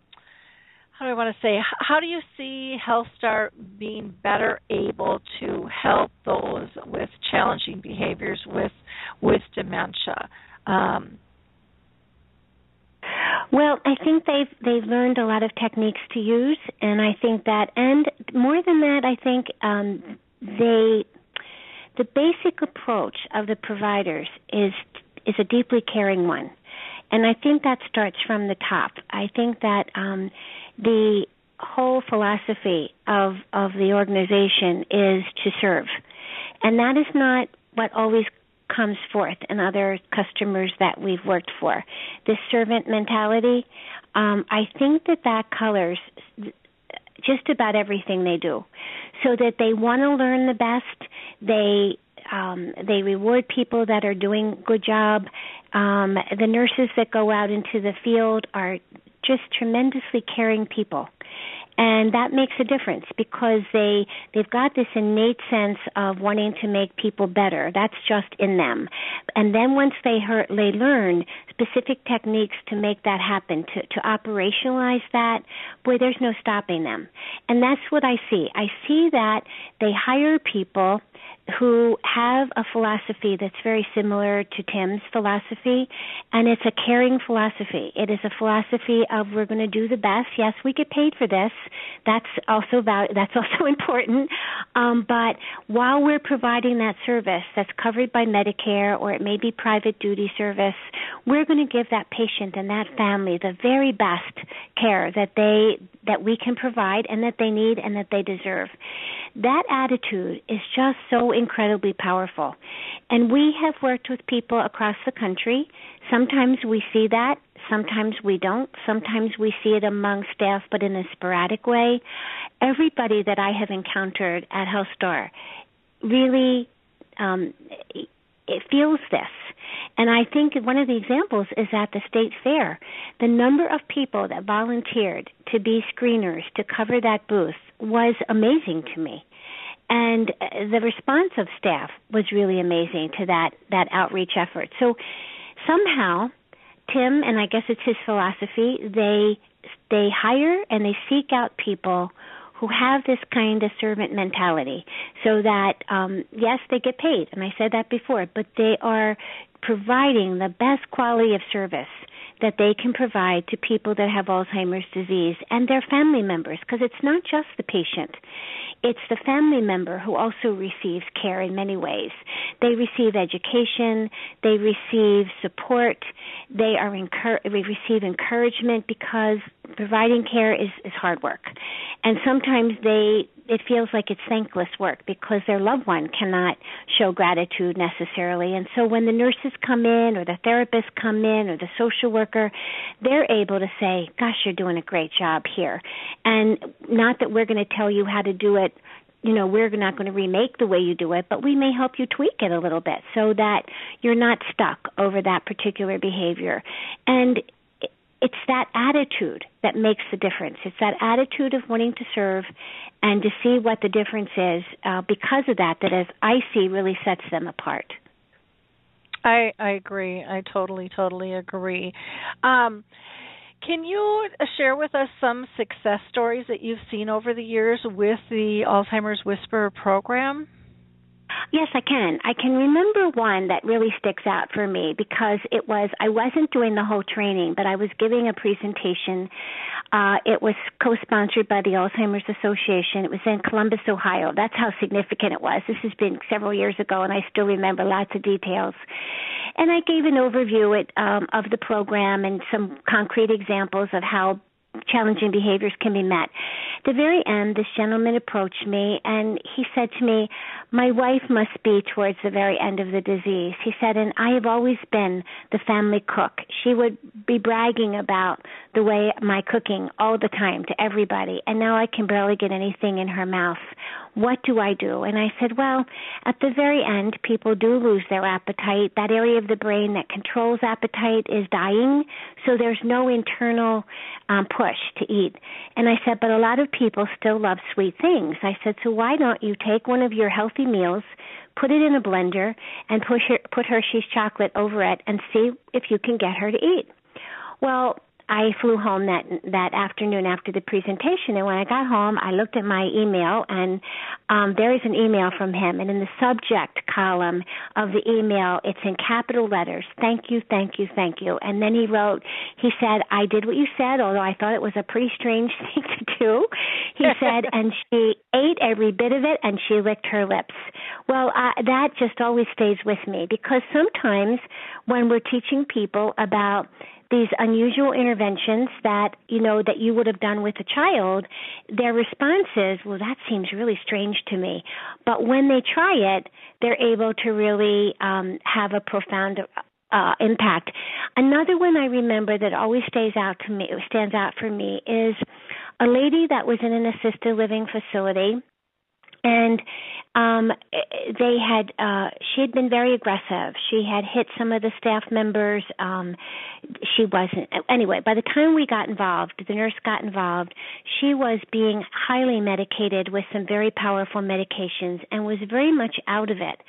how do I want to say? How do you see HealthStar being better able to help those with challenging behaviors with with dementia? Um, well, I think they've they've learned a lot of techniques to use, and I think that, and more than that, I think um, they the basic approach of the providers is is a deeply caring one, and I think that starts from the top. I think that um, the whole philosophy of of the organization is to serve, and that is not what always comes forth in other customers that we've worked for. This servant mentality, um, I think that that colors just about everything they do, so that they want to learn the best. They um, they reward people that are doing good job. Um, the nurses that go out into the field are just tremendously caring people. And that makes a difference because they they've got this innate sense of wanting to make people better. That's just in them. And then once they heard, they learn specific techniques to make that happen to to operationalize that boy there's no stopping them. And that's what i see. I see that they hire people who have a philosophy that's very similar to Tim's philosophy, and it's a caring philosophy. It is a philosophy of we're going to do the best. Yes, we get paid for this. That's also about that's also important. Um, but while we're providing that service that's covered by Medicare or it may be private duty service, we're going to give that patient and that family the very best care that they that we can provide and that they need and that they deserve. That attitude is just so incredibly powerful. And we have worked with people across the country. Sometimes we see that, sometimes we don't. Sometimes we see it among staff, but in a sporadic way. Everybody that I have encountered at HealthStar really um, it feels this. And I think one of the examples is at the state fair. The number of people that volunteered to be screeners to cover that booth was amazing to me. And the response of staff was really amazing to that that outreach effort. So somehow Tim and I guess it's his philosophy, they they hire and they seek out people who have this kind of servant mentality so that um yes they get paid and I said that before but they are providing the best quality of service that they can provide to people that have Alzheimer's disease and their family members because it's not just the patient it's the family member who also receives care in many ways. They receive education, they receive support, they are incur- receive encouragement because providing care is, is hard work. And sometimes they it feels like it's thankless work because their loved one cannot show gratitude necessarily. And so when the nurses come in or the therapists come in or the social worker, they're able to say, "Gosh, you're doing a great job here." And not that we're going to tell you how to do it you know we're not going to remake the way you do it but we may help you tweak it a little bit so that you're not stuck over that particular behavior and it's that attitude that makes the difference. It's that attitude of wanting to serve and to see what the difference is uh, because of that, that as I see really sets them apart. I I agree. I totally totally agree. Um, can you share with us some success stories that you've seen over the years with the Alzheimer's Whisperer program? Yes, I can. I can remember one that really sticks out for me because it was I wasn't doing the whole training, but I was giving a presentation. Uh, it was co-sponsored by the Alzheimer's Association. It was in Columbus, Ohio. That's how significant it was. This has been several years ago, and I still remember lots of details. And I gave an overview it, um, of the program and some concrete examples of how challenging behaviors can be met. The very end, this gentleman approached me and he said to me, My wife must be towards the very end of the disease. He said, And I have always been the family cook. She would be bragging about the way my cooking all the time to everybody, and now I can barely get anything in her mouth. What do I do? And I said, Well, at the very end, people do lose their appetite. That area of the brain that controls appetite is dying, so there's no internal um, push to eat. And I said, But a lot of people still love sweet things. I said, So why don't you take one of your healthy meals? Put it in a blender and push her, put Hershey's chocolate over it and see if you can get her to eat. Well, I flew home that that afternoon after the presentation, and when I got home, I looked at my email, and um, there is an email from him, and in the subject column of the email, it's in capital letters. Thank you, thank you, thank you. And then he wrote, he said, "I did what you said, although I thought it was a pretty strange thing to do." He said, and she ate every bit of it, and she licked her lips. Well, uh, that just always stays with me because sometimes when we're teaching people about these unusual interventions that you know that you would have done with a child their response is well that seems really strange to me but when they try it they're able to really um have a profound uh, impact. Another one I remember that always stays out to me, stands out for me, is a lady that was in an assisted living facility, and um they had uh she had been very aggressive. She had hit some of the staff members. Um she wasn't anyway by the time we got involved the nurse got involved she was being highly medicated with some very powerful medications and was very much out of it.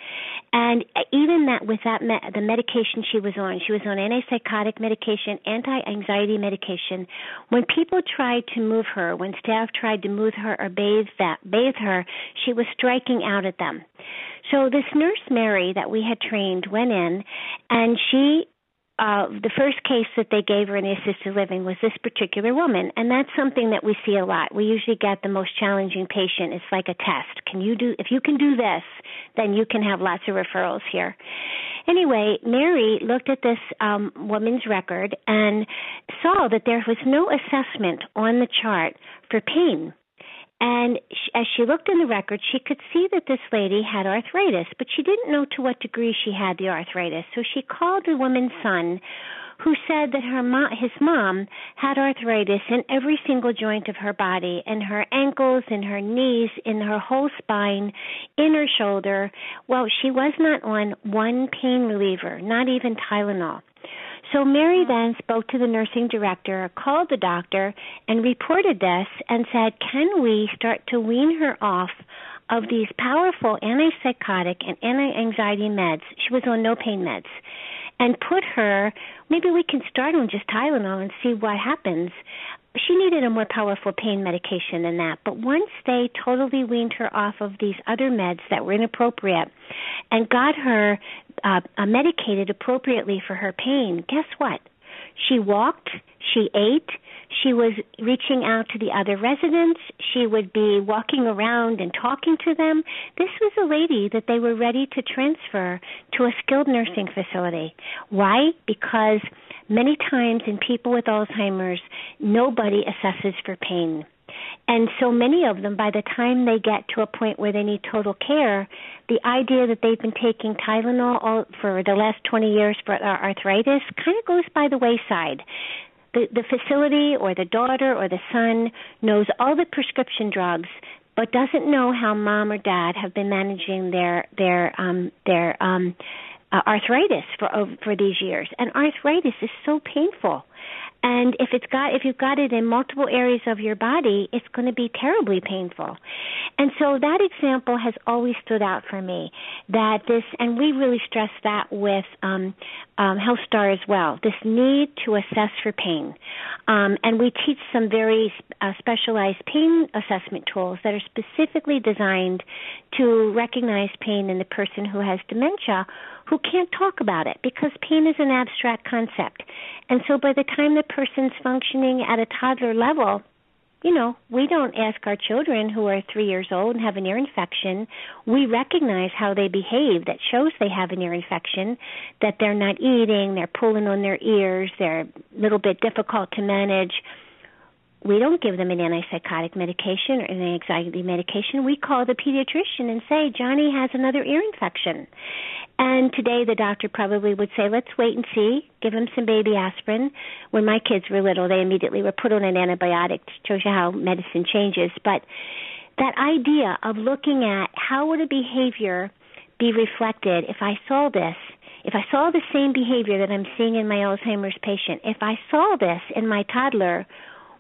And even that with that me- the medication she was on she was on antipsychotic medication anti-anxiety medication. When people tried to move her when staff tried to move her or bathe that bathe her she was striking out at them. So this nurse Mary that we had trained went in and she uh the first case that they gave her in the assisted living was this particular woman and that's something that we see a lot. We usually get the most challenging patient. It's like a test. Can you do if you can do this then you can have lots of referrals here. Anyway mary looked at this um woman's record and saw that there was no assessment on the chart for pain and she, as she looked in the record, she could see that this lady had arthritis, but she didn't know to what degree she had the arthritis. So she called the woman's son, who said that her mo- his mom had arthritis in every single joint of her body, in her ankles, in her knees, in her whole spine, in her shoulder. Well, she was not on one pain reliever, not even Tylenol. So Mary mm-hmm. then spoke to the nursing director, called the doctor, and reported this and said, Can we start to wean her off of these powerful antipsychotic and anti anxiety meds? She was on no pain meds. And put her, maybe we can start on just Tylenol and see what happens she needed a more powerful pain medication than that. But once they totally weaned her off of these other meds that were inappropriate and got her uh, uh, medicated appropriately for her pain, guess what? She walked, she ate, she was reaching out to the other residents, she would be walking around and talking to them. This was a lady that they were ready to transfer to a skilled nursing facility. Why? Because many times in people with Alzheimer's, nobody assesses for pain. And so many of them, by the time they get to a point where they need total care, the idea that they've been taking Tylenol all, for the last 20 years for arthritis kind of goes by the wayside. The, the facility or the daughter or the son knows all the prescription drugs but doesn't know how mom or dad have been managing their their um their um uh, arthritis for for these years and arthritis is so painful and if it's got if you've got it in multiple areas of your body it's going to be terribly painful. And so that example has always stood out for me that this and we really stress that with um um HealthStar as well this need to assess for pain. Um and we teach some very uh, specialized pain assessment tools that are specifically designed to recognize pain in the person who has dementia who can't talk about it because pain is an abstract concept. And so by the time the person's functioning at a toddler level, you know, we don't ask our children who are three years old and have an ear infection. We recognize how they behave that shows they have an ear infection, that they're not eating, they're pulling on their ears, they're a little bit difficult to manage. We don't give them an antipsychotic medication or an anxiety medication. We call the pediatrician and say, Johnny has another ear infection. And today the doctor probably would say, let's wait and see, give him some baby aspirin. When my kids were little, they immediately were put on an antibiotic. Shows you how medicine changes. But that idea of looking at how would a behavior be reflected if I saw this, if I saw the same behavior that I'm seeing in my Alzheimer's patient, if I saw this in my toddler,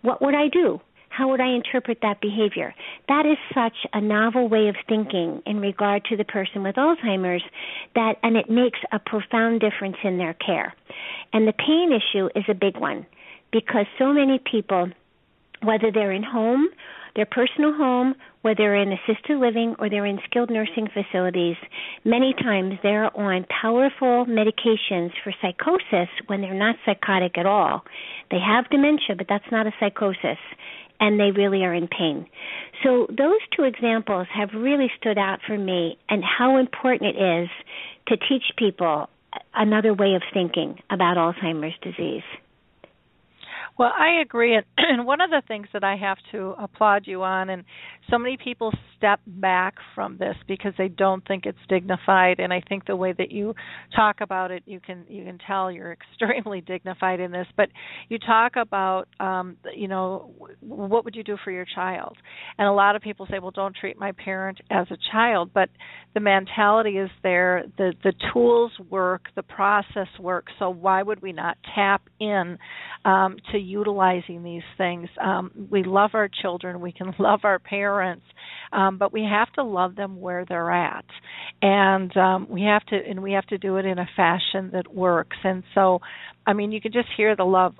what would I do? How would I interpret that behavior? That is such a novel way of thinking in regard to the person with Alzheimer's that and it makes a profound difference in their care. And the pain issue is a big one because so many people whether they're in home, their personal home, whether they're in assisted living or they're in skilled nursing facilities, many times they're on powerful medications for psychosis when they're not psychotic at all. They have dementia, but that's not a psychosis and they really are in pain. So those two examples have really stood out for me and how important it is to teach people another way of thinking about Alzheimer's disease. Well, I agree. And one of the things that I have to applaud you on, and so many people step back from this because they don't think it's dignified. And I think the way that you talk about it, you can you can tell you're extremely dignified in this. But you talk about, um, you know, what would you do for your child? And a lot of people say, well, don't treat my parent as a child. But the mentality is there, the the tools work, the process works. So why would we not tap in um, to utilizing these things. Um, we love our children, we can love our parents, um, but we have to love them where they're at, and um, we have to and we have to do it in a fashion that works. And so, I mean, you can just hear the love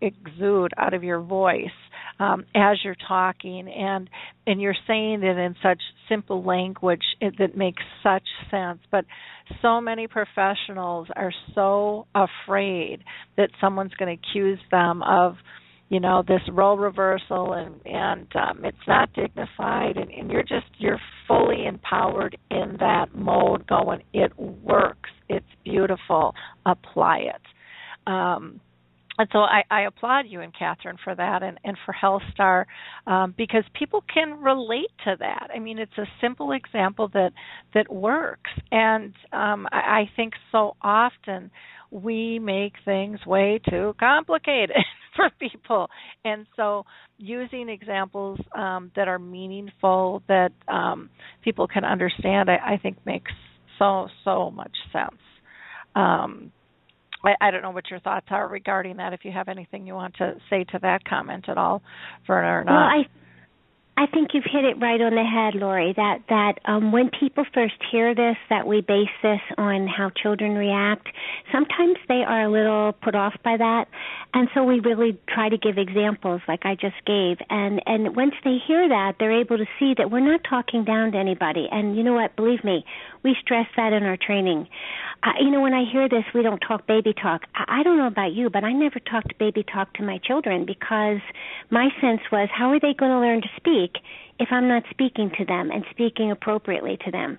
exude out of your voice um, as you're talking, and and you're saying it in such simple language that makes such sense. But so many professionals are so afraid that someone's going to accuse them of you know this role reversal and and um it's not dignified and, and you're just you're fully empowered in that mode going it works it's beautiful apply it. Um and so I, I applaud you and Katherine for that and, and for HealthStar um, because people can relate to that. I mean, it's a simple example that that works, and um, I, I think so often we make things way too complicated for people, and so using examples um, that are meaningful that um, people can understand, I, I think makes so so much sense. Um, I, I don't know what your thoughts are regarding that. If you have anything you want to say to that comment at all, Verna or not. Well, I I think you've hit it right on the head, Lori. That that um, when people first hear this, that we base this on how children react. Sometimes they are a little put off by that, and so we really try to give examples, like I just gave. And and once they hear that, they're able to see that we're not talking down to anybody. And you know what? Believe me, we stress that in our training. Uh, you know, when I hear this, we don't talk baby talk. I, I don't know about you, but I never talked baby talk to my children because my sense was, how are they going to learn to speak if I'm not speaking to them and speaking appropriately to them.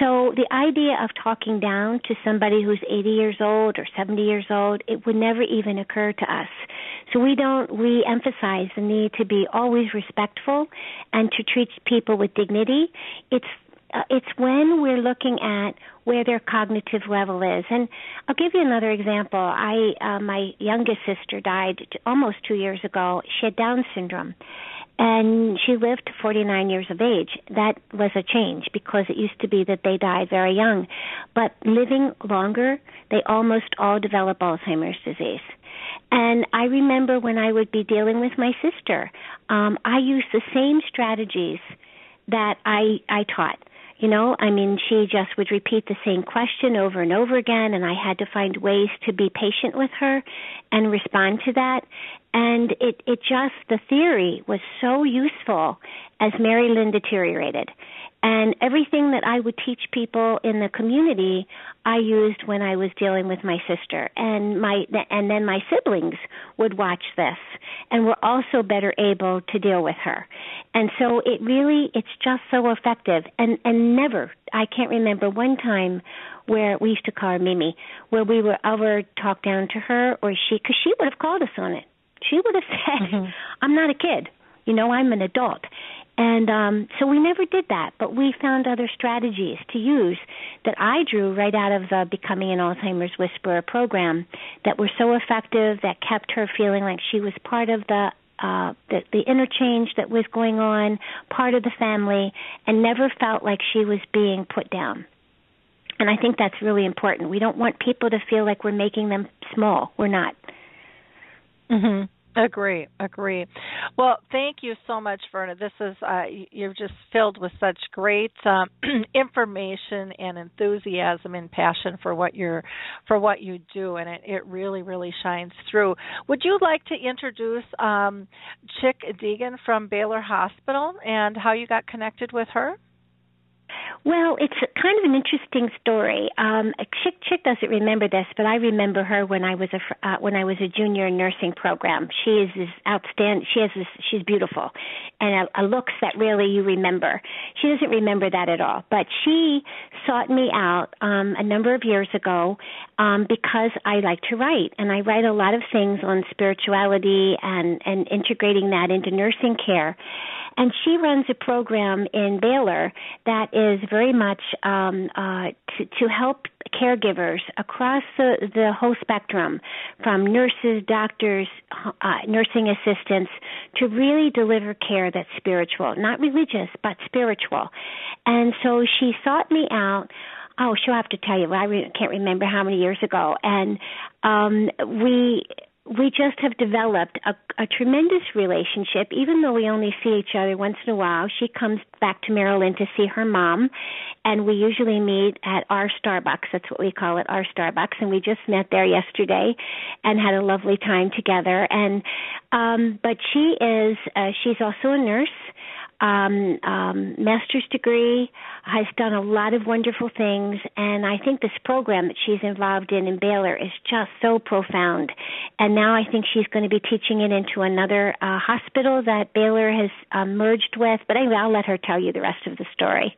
So the idea of talking down to somebody who's 80 years old or 70 years old, it would never even occur to us. So we don't we emphasize the need to be always respectful and to treat people with dignity. It's uh, it's when we're looking at where their cognitive level is. And I'll give you another example. I uh, my youngest sister died almost 2 years ago. She had Down syndrome. And she lived to 49 years of age. That was a change because it used to be that they died very young. But living longer, they almost all develop Alzheimer's disease. And I remember when I would be dealing with my sister, um, I used the same strategies that I I taught. You know, I mean, she just would repeat the same question over and over again, and I had to find ways to be patient with her and respond to that. And it, it just, the theory was so useful as Mary Lynn deteriorated. And everything that I would teach people in the community, I used when I was dealing with my sister, and my and then my siblings would watch this, and were also better able to deal with her. And so it really, it's just so effective. And and never, I can't remember one time where we used to call her Mimi, where we were ever talked down to her, or she, because she would have called us on it. She would have said, mm-hmm. "I'm not a kid." You know, I'm an adult. And um, so we never did that, but we found other strategies to use that I drew right out of the Becoming an Alzheimer's Whisperer program that were so effective that kept her feeling like she was part of the uh, the, the interchange that was going on, part of the family, and never felt like she was being put down. And I think that's really important. We don't want people to feel like we're making them small. We're not. Mhm. Agree, agree. Well, thank you so much, Verna. This is uh, you're just filled with such great um, information and enthusiasm and passion for what you're for what you do, and it, it really, really shines through. Would you like to introduce um, Chick Deegan from Baylor Hospital and how you got connected with her? Well, it's kind of an interesting story. Um, Chick Chick doesn't remember this, but I remember her when I was a uh, when I was a junior in nursing program. She is this outstanding. She has this. She's beautiful, and a, a looks that really you remember. She doesn't remember that at all, but she sought me out um, a number of years ago um, because I like to write, and I write a lot of things on spirituality and and integrating that into nursing care and she runs a program in Baylor that is very much um, uh, to, to help caregivers across the, the whole spectrum, from nurses, doctors, uh, nursing assistants, to really deliver care that's spiritual, not religious, but spiritual. And so she sought me out oh she'll have to tell you i re- can't remember how many years ago and um we we just have developed a, a tremendous relationship, even though we only see each other once in a while. She comes back to Maryland to see her mom, and we usually meet at our Starbucks. That's what we call it, our Starbucks. And we just met there yesterday and had a lovely time together. And um, but she is uh, she's also a nurse um, um, master's degree, has done a lot of wonderful things, and I think this program that she's involved in in Baylor is just so profound. And now I think she's going to be teaching it into another uh, hospital that Baylor has um, merged with. But anyway, I'll let her tell you the rest of the story.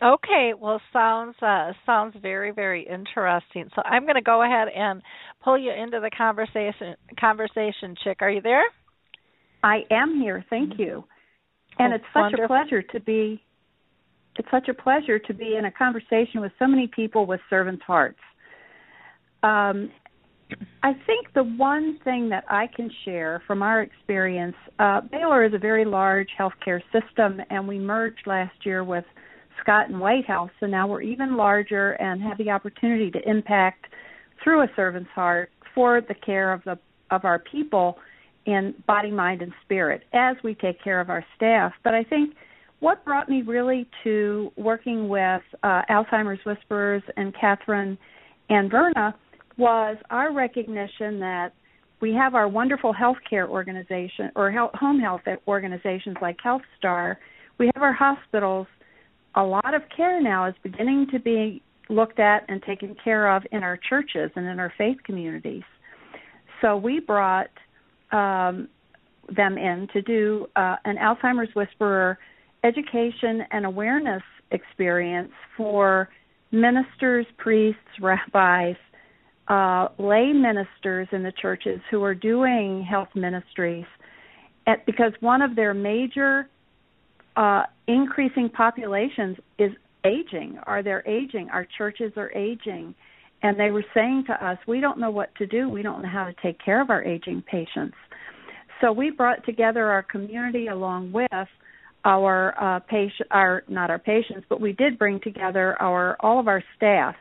Okay, well, sounds uh, sounds very very interesting. So I'm going to go ahead and pull you into the conversation. Conversation, chick, are you there? I am here. Thank you and it's such wonderful. a pleasure to be it's such a pleasure to be in a conversation with so many people with servants' hearts. Um, I think the one thing that I can share from our experience, uh, Baylor is a very large healthcare system, and we merged last year with Scott and White Health, so now we're even larger and have the opportunity to impact through a servant's heart for the care of the of our people in body, mind, and spirit as we take care of our staff. But I think what brought me really to working with uh, Alzheimer's Whisperers and Katherine and Verna was our recognition that we have our wonderful healthcare organization or health, home health organizations like HealthStar. We have our hospitals. A lot of care now is beginning to be looked at and taken care of in our churches and in our faith communities. So we brought um, them in to do uh, an Alzheimer's Whisperer education and awareness experience for ministers, priests, rabbis, uh, lay ministers in the churches who are doing health ministries, at, because one of their major uh, increasing populations is aging. Are they aging? Our churches are aging. And they were saying to us, we don't know what to do. We don't know how to take care of our aging patients. So we brought together our community along with our uh, patient, our not our patients, but we did bring together our all of our staff,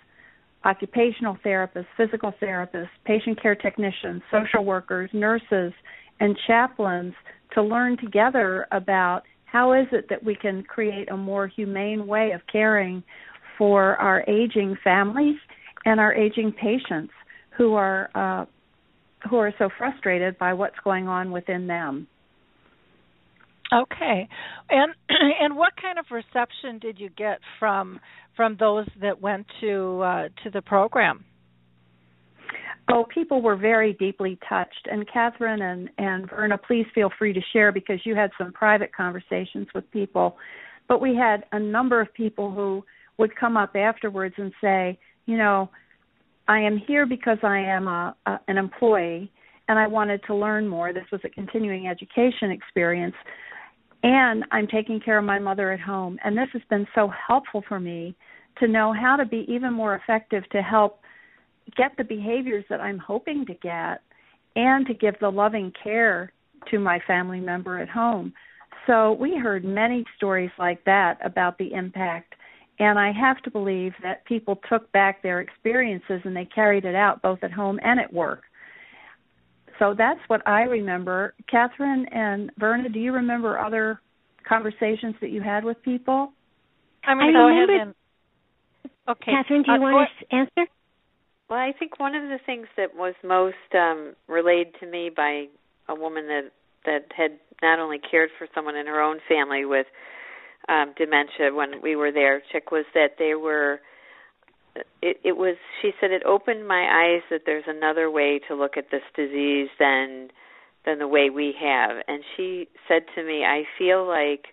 occupational therapists, physical therapists, patient care technicians, social workers, nurses, and chaplains to learn together about how is it that we can create a more humane way of caring for our aging families and our aging patients who are uh, who are so frustrated by what's going on within them. Okay, and and what kind of reception did you get from from those that went to uh, to the program? Oh, people were very deeply touched. And Katherine and, and Verna, please feel free to share because you had some private conversations with people. But we had a number of people who would come up afterwards and say, you know, I am here because I am a, a an employee and I wanted to learn more. This was a continuing education experience. And I'm taking care of my mother at home. And this has been so helpful for me to know how to be even more effective to help get the behaviors that I'm hoping to get and to give the loving care to my family member at home. So we heard many stories like that about the impact. And I have to believe that people took back their experiences and they carried it out both at home and at work. So that's what I remember. Katherine and Verna, do you remember other conversations that you had with people? I'm going to go ahead and. Okay. Katherine, do you uh, want to answer? Well, I think one of the things that was most um, relayed to me by a woman that that had not only cared for someone in her own family with um, dementia when we were there, Chick, was that they were. It, it was. She said it opened my eyes that there's another way to look at this disease than than the way we have. And she said to me, I feel like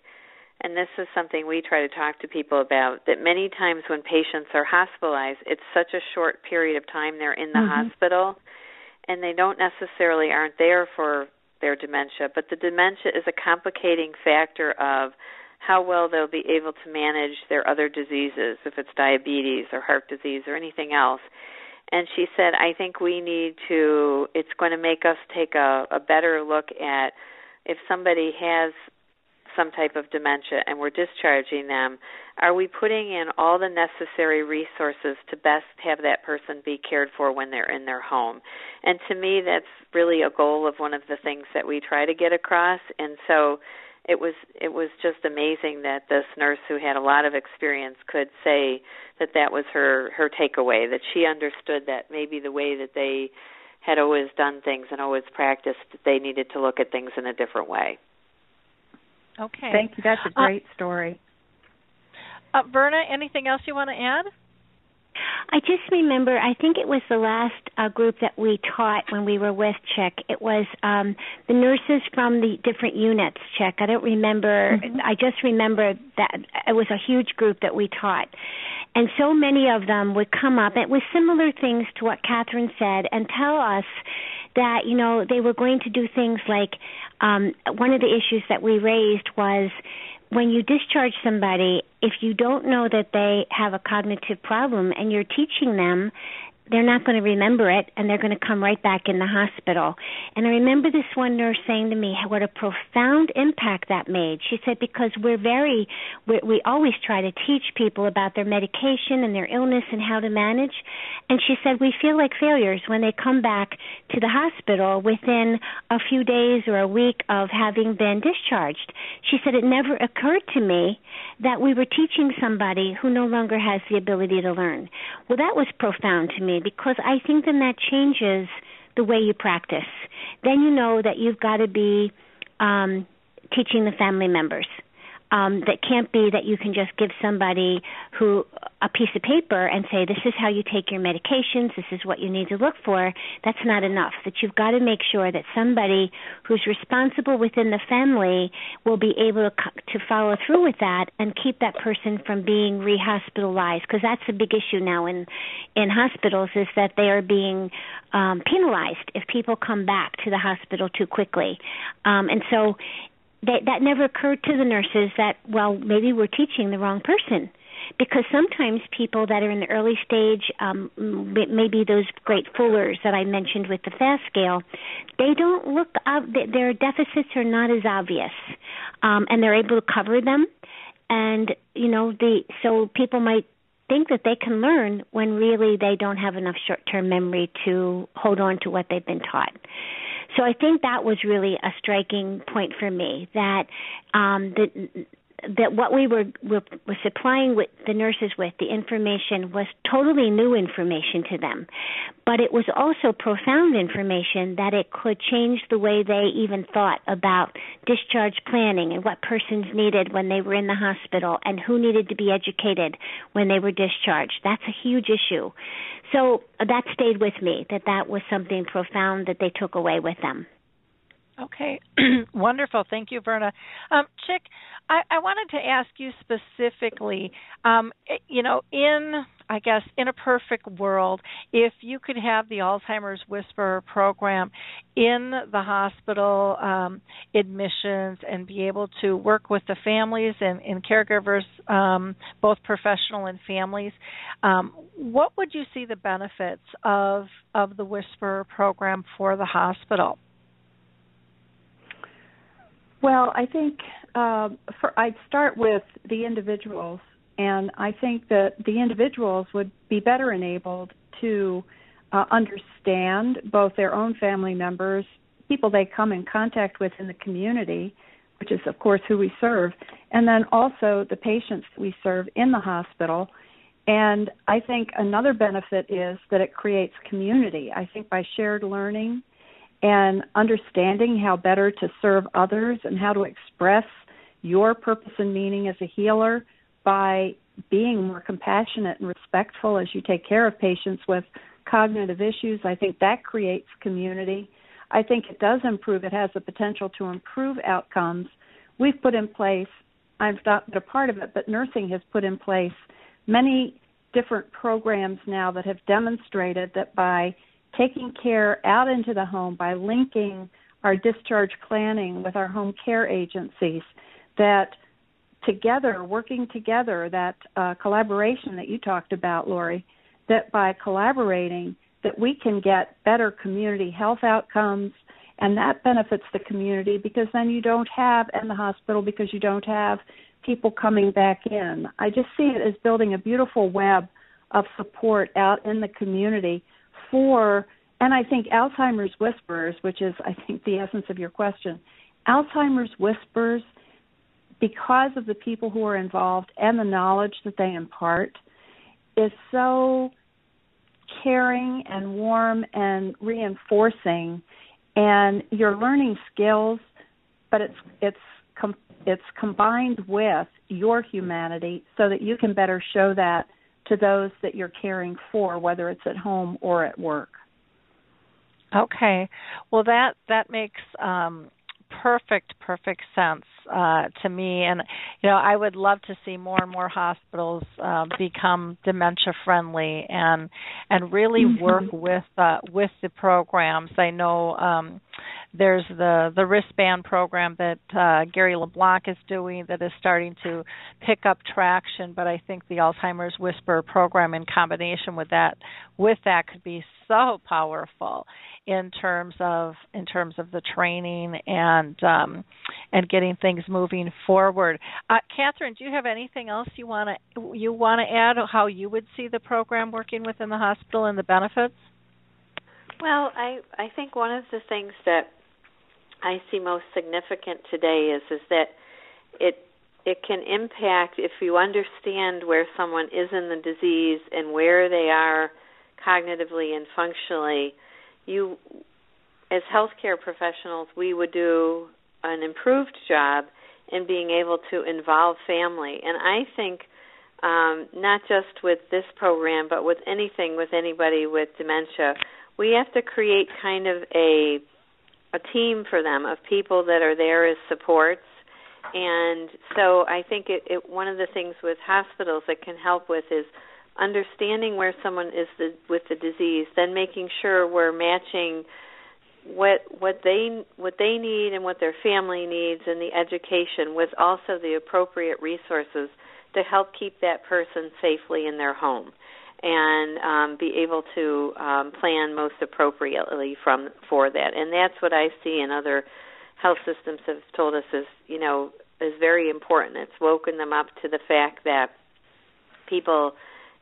and this is something we try to talk to people about that many times when patients are hospitalized it's such a short period of time they're in the mm-hmm. hospital and they don't necessarily aren't there for their dementia but the dementia is a complicating factor of how well they'll be able to manage their other diseases if it's diabetes or heart disease or anything else and she said i think we need to it's going to make us take a, a better look at if somebody has some type of dementia and we're discharging them, are we putting in all the necessary resources to best have that person be cared for when they're in their home? And to me, that's really a goal of one of the things that we try to get across. And so it was it was just amazing that this nurse who had a lot of experience could say that that was her her takeaway that she understood that maybe the way that they had always done things and always practiced they needed to look at things in a different way. Okay. Thank you. That's a uh, great uh, story. Uh, Verna, anything else you want to add? I just remember, I think it was the last uh, group that we taught when we were with Chick. It was um, the nurses from the different units, Chick. I don't remember, mm-hmm. I just remember that it was a huge group that we taught. And so many of them would come up, it was similar things to what Katherine said, and tell us that, you know, they were going to do things like um, one of the issues that we raised was when you discharge somebody, if you don't know that they have a cognitive problem and you're teaching them they're not going to remember it and they're going to come right back in the hospital. And I remember this one nurse saying to me what a profound impact that made. She said because we're very we, we always try to teach people about their medication and their illness and how to manage. And she said we feel like failures when they come back to the hospital within a few days or a week of having been discharged. She said it never occurred to me that we were teaching somebody who no longer has the ability to learn. Well, that was profound to me because I think then that changes the way you practice. Then you know that you've got to be um, teaching the family members. Um, that can't be that you can just give somebody who a piece of paper and say this is how you take your medications. This is what you need to look for. That's not enough. That you've got to make sure that somebody who's responsible within the family will be able to, to follow through with that and keep that person from being rehospitalized. Because that's a big issue now in in hospitals is that they are being um, penalized if people come back to the hospital too quickly. Um, and so that that never occurred to the nurses that well maybe we're teaching the wrong person. Because sometimes people that are in the early stage um maybe those great fullers that I mentioned with the FAST scale they don't look up their deficits are not as obvious. Um and they're able to cover them. And you know the so people might think that they can learn when really they don't have enough short term memory to hold on to what they've been taught so I think that was really a striking point for me that um, that that what we were, were, were supplying with the nurses with the information was totally new information to them. But it was also profound information that it could change the way they even thought about discharge planning and what persons needed when they were in the hospital and who needed to be educated when they were discharged. That's a huge issue. So that stayed with me that that was something profound that they took away with them Okay, wonderful. Thank you, Verna. Um, Chick, I, I, wanted to ask you specifically. Um, eh, you know, in I guess in a perfect world, if you could have the Alzheimer's Whisperer program in the hospital um, admissions and be able to work with the families and, and caregivers, um, both professional and families, um, what would you see the benefits of of the Whisperer program for the hospital? Well, I think uh, for, I'd start with the individuals, and I think that the individuals would be better enabled to uh, understand both their own family members, people they come in contact with in the community, which is, of course, who we serve, and then also the patients we serve in the hospital. And I think another benefit is that it creates community. I think by shared learning, and understanding how better to serve others and how to express your purpose and meaning as a healer by being more compassionate and respectful as you take care of patients with cognitive issues. I think that creates community. I think it does improve, it has the potential to improve outcomes. We've put in place, I've not been a part of it, but nursing has put in place many different programs now that have demonstrated that by taking care out into the home by linking our discharge planning with our home care agencies that together working together that uh, collaboration that you talked about lori that by collaborating that we can get better community health outcomes and that benefits the community because then you don't have in the hospital because you don't have people coming back in. I just see it as building a beautiful web of support out in the community for, and I think Alzheimer's Whisperers, which is, I think, the essence of your question, Alzheimer's whispers, because of the people who are involved and the knowledge that they impart, is so caring and warm and reinforcing, and you're learning skills, but it's it's com- it's combined with your humanity so that you can better show that to those that you're caring for, whether it's at home or at work. Okay, well that that makes um, perfect perfect sense uh, to me and you know i would love to see more and more hospitals uh, become dementia friendly and and really mm-hmm. work with uh, with the programs i know um, there's the the wristband program that uh, Gary LeBlanc is doing that is starting to pick up traction. But I think the Alzheimer's Whisper program in combination with that with that could be so powerful in terms of in terms of the training and um, and getting things moving forward. Uh, Katherine, do you have anything else you want to you want to add? How you would see the program working within the hospital and the benefits? Well, I I think one of the things that I see most significant today is is that it it can impact if you understand where someone is in the disease and where they are cognitively and functionally you as healthcare professionals we would do an improved job in being able to involve family. And I think um, not just with this program, but with anything with anybody with dementia, we have to create kind of a a team for them of people that are there as supports. And so I think it, it one of the things with hospitals that can help with is understanding where someone is the, with the disease, then making sure we're matching what what they what they need and what their family needs and the education with also the appropriate resources to help keep that person safely in their home and um, be able to um, plan most appropriately from for that. And that's what I see in other health systems have told us is you know is very important. It's woken them up to the fact that people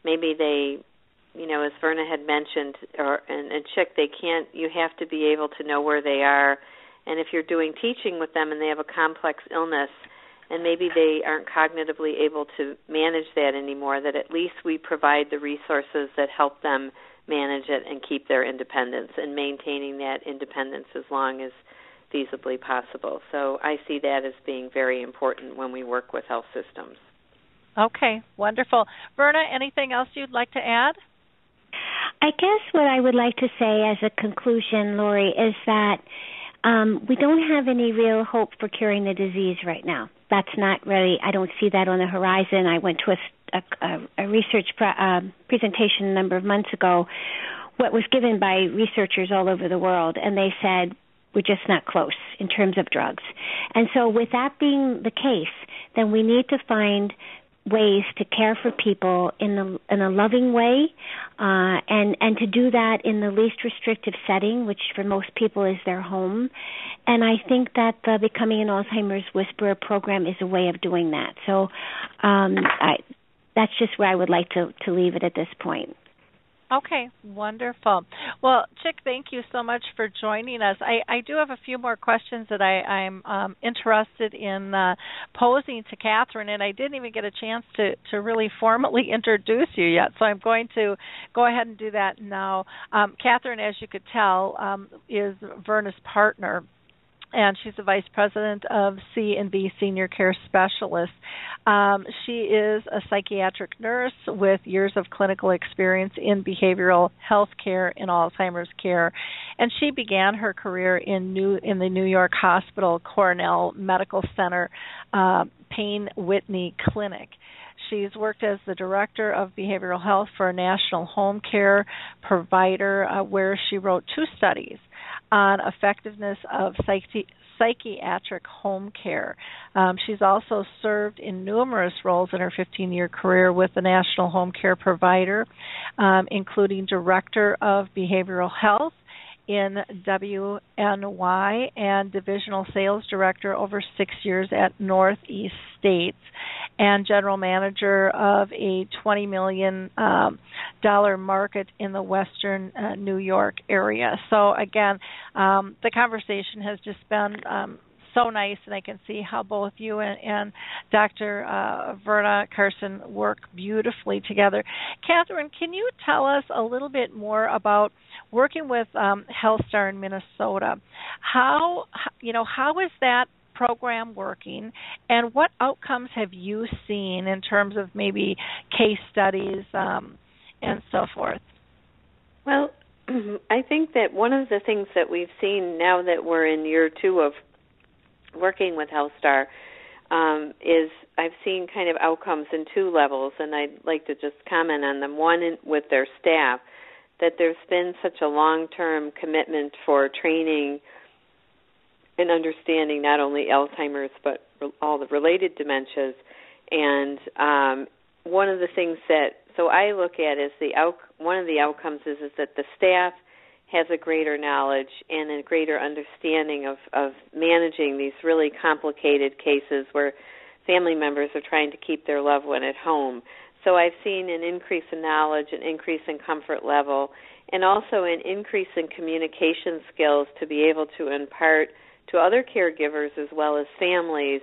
maybe they you know as Verna had mentioned or and, and Chick they can't you have to be able to know where they are and if you're doing teaching with them and they have a complex illness and maybe they aren't cognitively able to manage that anymore, that at least we provide the resources that help them manage it and keep their independence and maintaining that independence as long as feasibly possible. So I see that as being very important when we work with health systems. Okay, wonderful. Verna, anything else you'd like to add? I guess what I would like to say as a conclusion, Lori, is that um, we don't have any real hope for curing the disease right now that's not really I don't see that on the horizon. I went to a, a, a research pre- uh, presentation a number of months ago, what was given by researchers all over the world, and they said we're just not close in terms of drugs. And so, with that being the case, then we need to find ways to care for people in a in a loving way, uh, and and to do that in the least restrictive setting, which for most people is their home. And I think that the Becoming an Alzheimer's Whisperer program is a way of doing that. So, um, I, that's just where I would like to to leave it at this point. Okay, wonderful. Well, Chick, thank you so much for joining us. I, I do have a few more questions that I, I'm um, interested in uh, posing to Katherine, and I didn't even get a chance to, to really formally introduce you yet, so I'm going to go ahead and do that now. Um, Katherine, as you could tell, um, is Verna's partner and she's the vice president of C and V Senior Care Specialists. Um, she is a psychiatric nurse with years of clinical experience in behavioral health care and Alzheimer's care, and she began her career in New in the New York Hospital Cornell Medical Center uh, Payne Whitney Clinic. She's worked as the director of behavioral health for a national home care provider, uh, where she wrote two studies on effectiveness of psychi- psychiatric home care. Um, she's also served in numerous roles in her 15 year career with the national home care provider, um, including director of behavioral health in WNY and divisional sales director over six years at Northeast States and general manager of a $20 million um, market in the western uh, New York area. So, again, um, the conversation has just been um, so nice, and I can see how both you and, and Dr. Uh, Verna Carlson work beautifully together. Katherine, can you tell us a little bit more about working with um, HealthStar in Minnesota? How you know how is that program working, and what outcomes have you seen in terms of maybe case studies um, and so forth? Well, I think that one of the things that we've seen now that we're in year two of working with HealthStar um, is I've seen kind of outcomes in two levels, and I'd like to just comment on them. One, in, with their staff, that there's been such a long-term commitment for training and understanding not only Alzheimer's but all the related dementias. And um, one of the things that so I look at is the out, one of the outcomes is is that the staff has a greater knowledge and a greater understanding of, of managing these really complicated cases where family members are trying to keep their loved one at home. So I've seen an increase in knowledge, an increase in comfort level, and also an increase in communication skills to be able to impart to other caregivers as well as families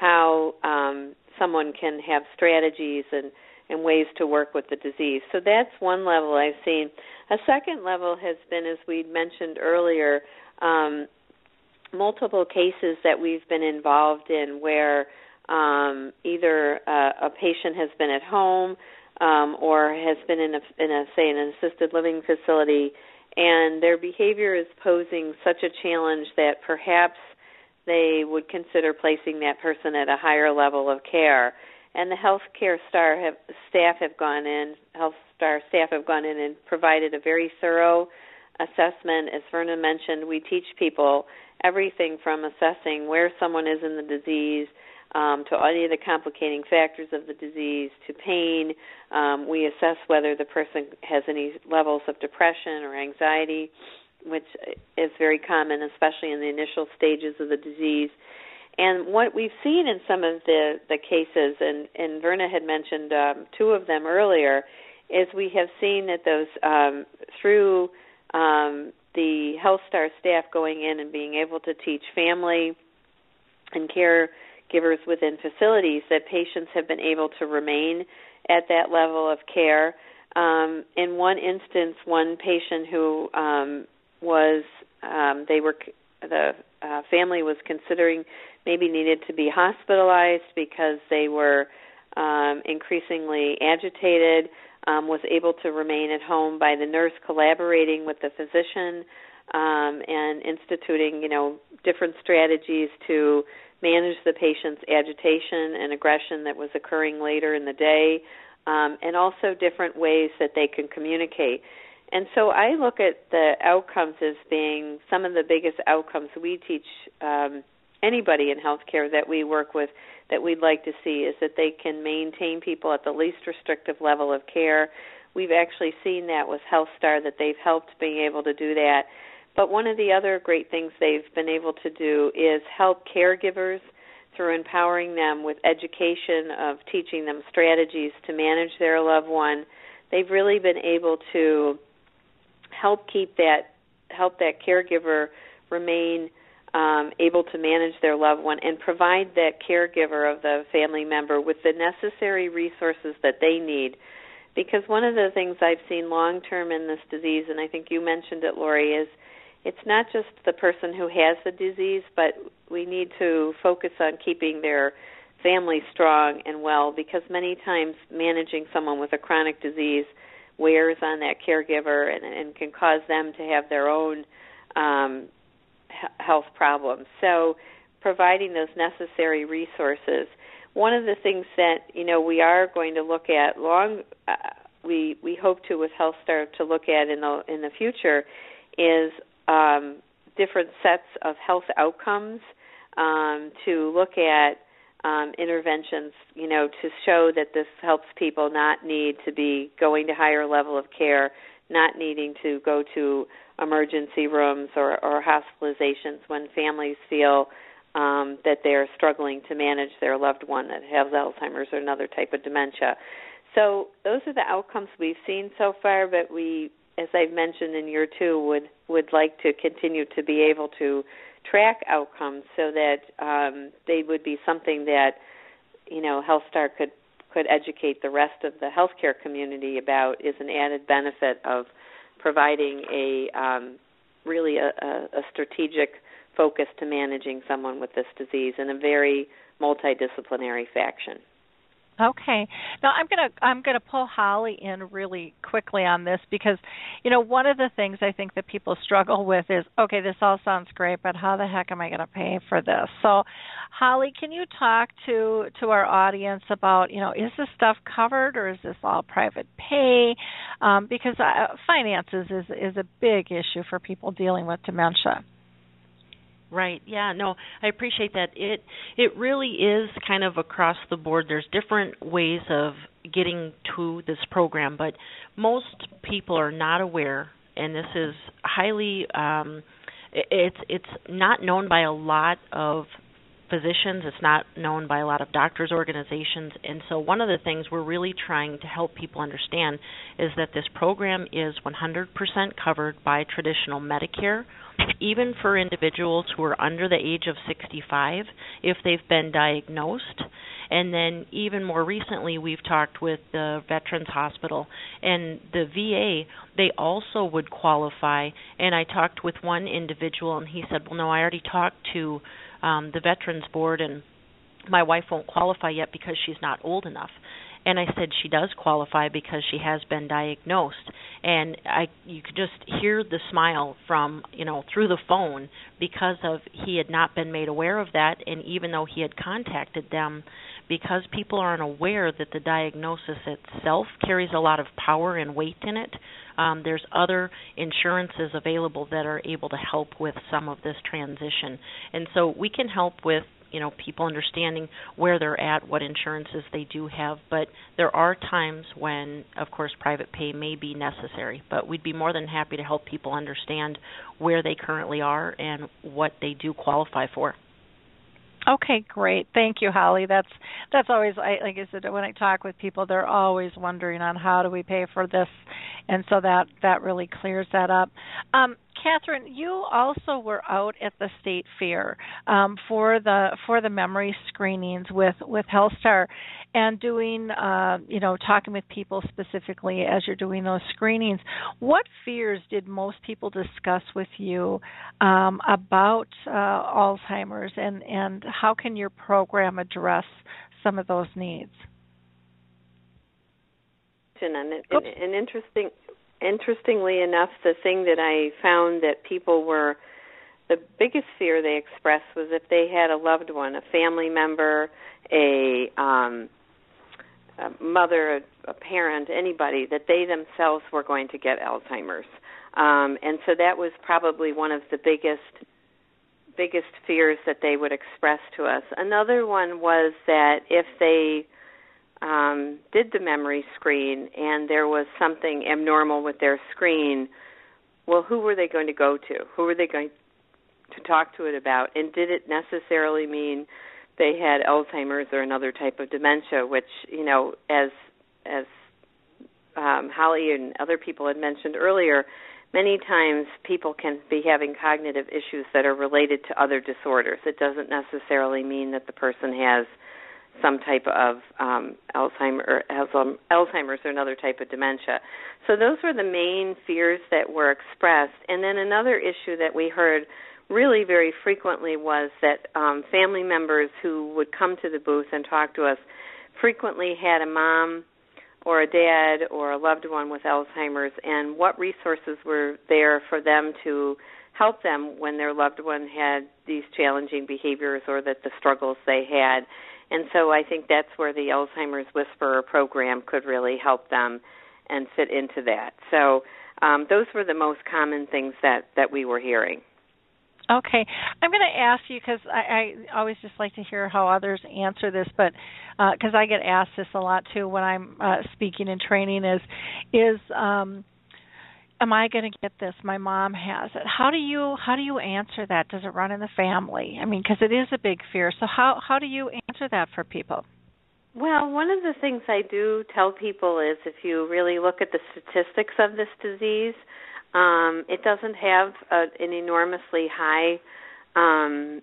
how um, someone can have strategies and, and ways to work with the disease. So that's one level I've seen. A second level has been, as we mentioned earlier, um, multiple cases that we've been involved in where um, either uh, a patient has been at home um, or has been in a, in a say an assisted living facility, and their behavior is posing such a challenge that perhaps they would consider placing that person at a higher level of care. And the healthcare have, staff have gone in, health star staff have gone in and provided a very thorough assessment. As Verna mentioned, we teach people everything from assessing where someone is in the disease um, to any of the complicating factors of the disease to pain. Um, we assess whether the person has any levels of depression or anxiety, which is very common, especially in the initial stages of the disease. And what we've seen in some of the, the cases, and, and Verna had mentioned um, two of them earlier, is we have seen that those um, through um, the HealthStar staff going in and being able to teach family and caregivers within facilities that patients have been able to remain at that level of care. Um, in one instance, one patient who um, was um, they were the uh, family was considering maybe needed to be hospitalized because they were um, increasingly agitated um, was able to remain at home by the nurse collaborating with the physician um, and instituting, you know, different strategies to manage the patient's agitation and aggression that was occurring later in the day, um, and also different ways that they can communicate. And so I look at the outcomes as being some of the biggest outcomes we teach um, anybody in healthcare that we work with that we'd like to see is that they can maintain people at the least restrictive level of care. We've actually seen that with HealthStar that they've helped being able to do that. But one of the other great things they've been able to do is help caregivers through empowering them with education of teaching them strategies to manage their loved one. They've really been able to help keep that help that caregiver remain um, able to manage their loved one and provide that caregiver of the family member with the necessary resources that they need. Because one of the things I've seen long term in this disease, and I think you mentioned it, Lori, is it's not just the person who has the disease, but we need to focus on keeping their family strong and well because many times managing someone with a chronic disease wears on that caregiver and, and can cause them to have their own um, health problems. So, providing those necessary resources. One of the things that you know we are going to look at long, uh, we we hope to with HealthStar to look at in the in the future is um, different sets of health outcomes um, to look at um, interventions, you know, to show that this helps people not need to be going to higher level of care, not needing to go to emergency rooms or, or hospitalizations when families feel um, that they're struggling to manage their loved one that has Alzheimer's or another type of dementia. So those are the outcomes we've seen so far, but we, as I've mentioned in year two, would would like to continue to be able to track outcomes so that um, they would be something that you know HealthStar could could educate the rest of the healthcare community about is an added benefit of providing a um, really a, a, strategic focus to managing someone with this disease in a very multidisciplinary fashion. Okay. Now I'm going to I'm going to pull Holly in really quickly on this because you know one of the things I think that people struggle with is okay this all sounds great but how the heck am I going to pay for this? So Holly, can you talk to to our audience about, you know, is this stuff covered or is this all private pay? Um, because uh, finances is is a big issue for people dealing with dementia. Right. Yeah, no, I appreciate that. It it really is kind of across the board. There's different ways of getting to this program, but most people are not aware and this is highly um it's it's not known by a lot of physicians, it's not known by a lot of doctors organizations, and so one of the things we're really trying to help people understand is that this program is 100% covered by traditional Medicare even for individuals who are under the age of 65 if they've been diagnosed And then even more recently, we've talked with the Veterans Hospital and the VA. They also would qualify. And I talked with one individual, and he said, "Well, no, I already talked to um, the Veterans Board, and my wife won't qualify yet because she's not old enough." And I said she does qualify because she has been diagnosed. And I you could just hear the smile from you know through the phone because of he had not been made aware of that. And even though he had contacted them because people aren't aware that the diagnosis itself carries a lot of power and weight in it um, there's other insurances available that are able to help with some of this transition. And so we can help with you know people understanding where they're at, what insurances they do have. But there are times when, of course, private pay may be necessary. But we'd be more than happy to help people understand where they currently are and what they do qualify for. Okay, great. Thank you, Holly. That's that's always I, like I said when I talk with people, they're always wondering on how do we pay for this, and so that that really clears that up. Um, Katherine, you also were out at the state fair um, for the for the memory screenings with with HealthStar, and doing uh, you know talking with people specifically as you're doing those screenings. What fears did most people discuss with you um, about uh, Alzheimer's, and and how can your program address some of those needs? And an interesting interestingly enough, the thing that I found that people were the biggest fear they expressed was if they had a loved one, a family member, a, um, a mother, a, a parent, anybody, that they themselves were going to get Alzheimer's. Um, and so that was probably one of the biggest biggest fears that they would express to us. Another one was that if they um, did the memory screen and there was something abnormal with their screen, well, who were they going to go to? Who were they going to talk to it about? And did it necessarily mean they had Alzheimer's or another type of dementia? Which you know, as as um, Holly and other people had mentioned earlier, many times people can be having cognitive issues that are related to other disorders. It doesn't necessarily mean that the person has some type of um, or Alzheimer's or another type of dementia. So those were the main fears that were expressed. And then another issue that we heard really very frequently was that um, family members who would come to the booth and talk to us frequently had a mom or a dad or a loved one with Alzheimer's, and what resources were there for them to help them when their loved one had these challenging behaviors or that the struggles they had and so I think that's where the Alzheimer's Whisperer program could really help them and fit into that. So um, those were the most common things that, that we were hearing. Okay, I'm going to ask you because I, I always just like to hear how others answer this, but because uh, I get asked this a lot too when I'm uh, speaking and training, is is um, am I going to get this? My mom has it. How do you how do you answer that? Does it run in the family? I mean, because it is a big fear. So how how do you answer that for people? Well, one of the things I do tell people is if you really look at the statistics of this disease, um, it doesn't have a, an enormously high um,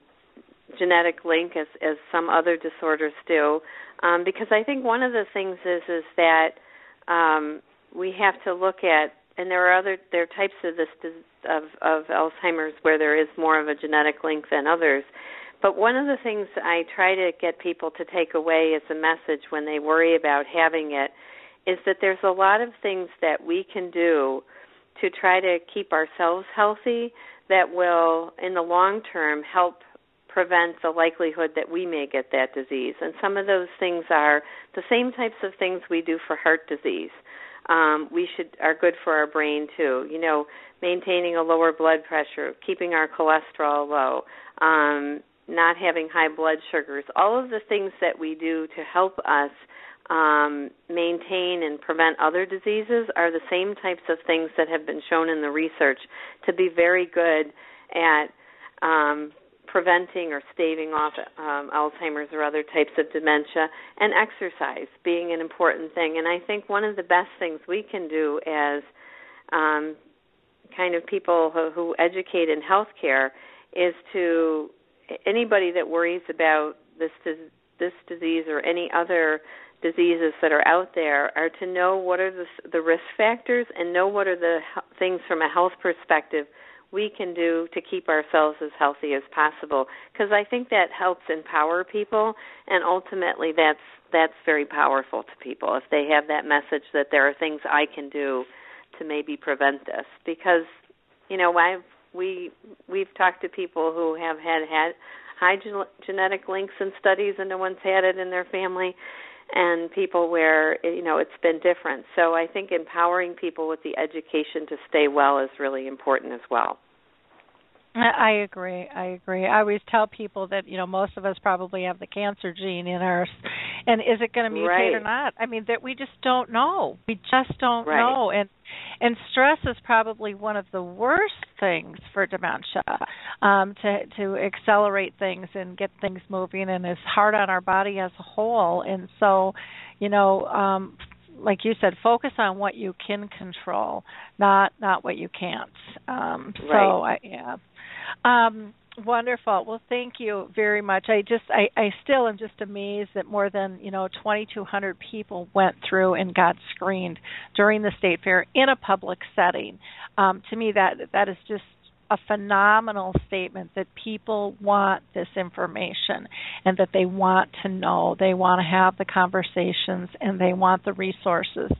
genetic link as as some other disorders do. Um, because I think one of the things is is that um, we have to look at and there are other there are types of this of of Alzheimer's where there is more of a genetic link than others. But one of the things I try to get people to take away as a message when they worry about having it is that there's a lot of things that we can do to try to keep ourselves healthy that will in the long term help prevent the likelihood that we may get that disease. And some of those things are the same types of things we do for heart disease um, we should are good for our brain too. You know, maintaining a lower blood pressure, keeping our cholesterol low, um, not having high blood sugars, all of the things that we do to help us um, maintain and prevent other diseases are the same types of things that have been shown in the research to be very good at um, preventing or staving off um, Alzheimer's or other types of dementia, and exercise being an important thing. And I think one of the best things we can do as um, kind of people who, who educate in healthcare is to anybody that worries about this this disease or any other diseases that are out there are to know what are the the risk factors and know what are the things from a health perspective we can do to keep ourselves as healthy as possible. Because I think that helps empower people and ultimately that's that's very powerful to people if they have that message that there are things I can do to maybe prevent this. Because you know I've we we've talked to people who have had had high gen- genetic links and studies and no one's had it in their family and people where you know it's been different. So i think empowering people with the education to stay well is really important as well I agree. I agree. I always tell people that you know most of us probably have the cancer gene in us, and is it going to mutate right. or not? I mean that we just don't know. We just don't right. know, and and stress is probably one of the worst things for dementia um, to to accelerate things and get things moving, and is hard on our body as a whole. And so, you know, um, like you said, focus on what you can control, not not what you can't. Um, so right. I, yeah. Um, wonderful. Well, thank you very much. I just I, I still am just amazed that more than you know 2,200 people went through and got screened during the state fair in a public setting. Um, to me, that that is just a phenomenal statement that people want this information and that they want to know. They want to have the conversations and they want the resources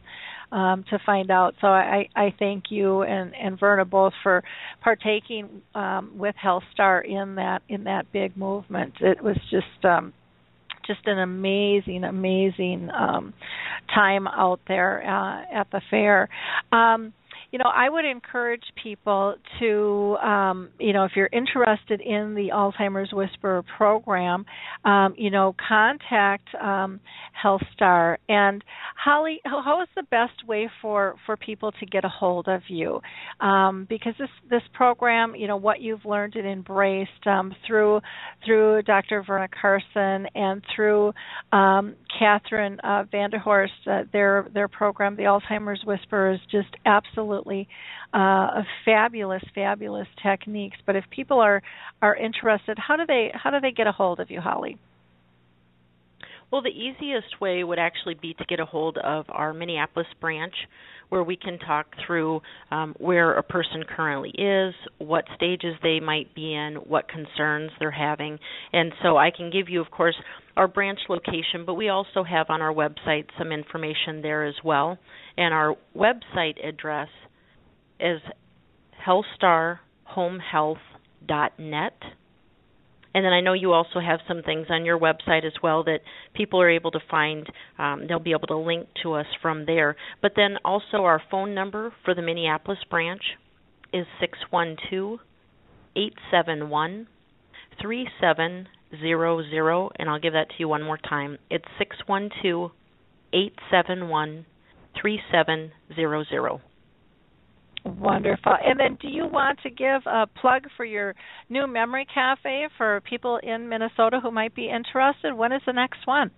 um, to find out. So I, I thank you and, and Verna both for partaking um, with HealthStar in that in that big movement. It was just um, just an amazing, amazing um, time out there uh, at the fair. Um, you know, I would encourage people to, um, you know, if you're interested in the Alzheimer's Whisperer program, um, you know, contact um, HealthStar. And Holly, how is the best way for for people to get a hold of you? Um, because this this program, you know, what you've learned and embraced um, through through Dr. Verna Carlson and through um, Katherine uh, Vanderhorst, uh, their their program, the Alzheimer's Whisperer, is just absolutely absolutely uh, fabulous, fabulous techniques. But if people are are interested, how do they how do they get a hold of you, Holly? Well, the easiest way would actually be to get a hold of our Minneapolis branch, where we can talk through um, where a person currently is, what stages they might be in, what concerns they're having. And so I can give you, of course, our branch location, but we also have on our website some information there as well. And our website address is healthstarhomehealth.net. And then I know you also have some things on your website as well that people are able to find. Um, they'll be able to link to us from there. But then also our phone number for the Minneapolis branch is six one two eight seven one three seven zero zero, and I'll give that to you one more time. It's six one two eight seven one three seven zero zero. Wonderful. And then, do you want to give a plug for your new memory cafe for people in Minnesota who might be interested? When is the next one?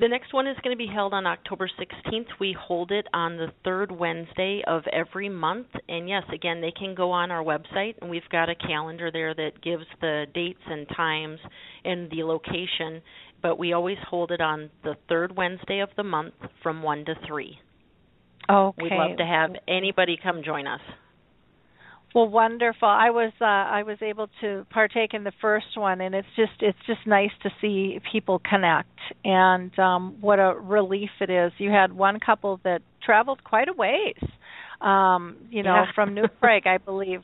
The next one is going to be held on October 16th. We hold it on the third Wednesday of every month. And yes, again, they can go on our website, and we've got a calendar there that gives the dates and times and the location. But we always hold it on the third Wednesday of the month from 1 to 3. Okay. We'd love to have anybody come join us. Well, wonderful. I was uh, I was able to partake in the first one, and it's just it's just nice to see people connect, and um, what a relief it is. You had one couple that traveled quite a ways, um, you know, Yeah. from New Prague, I believe,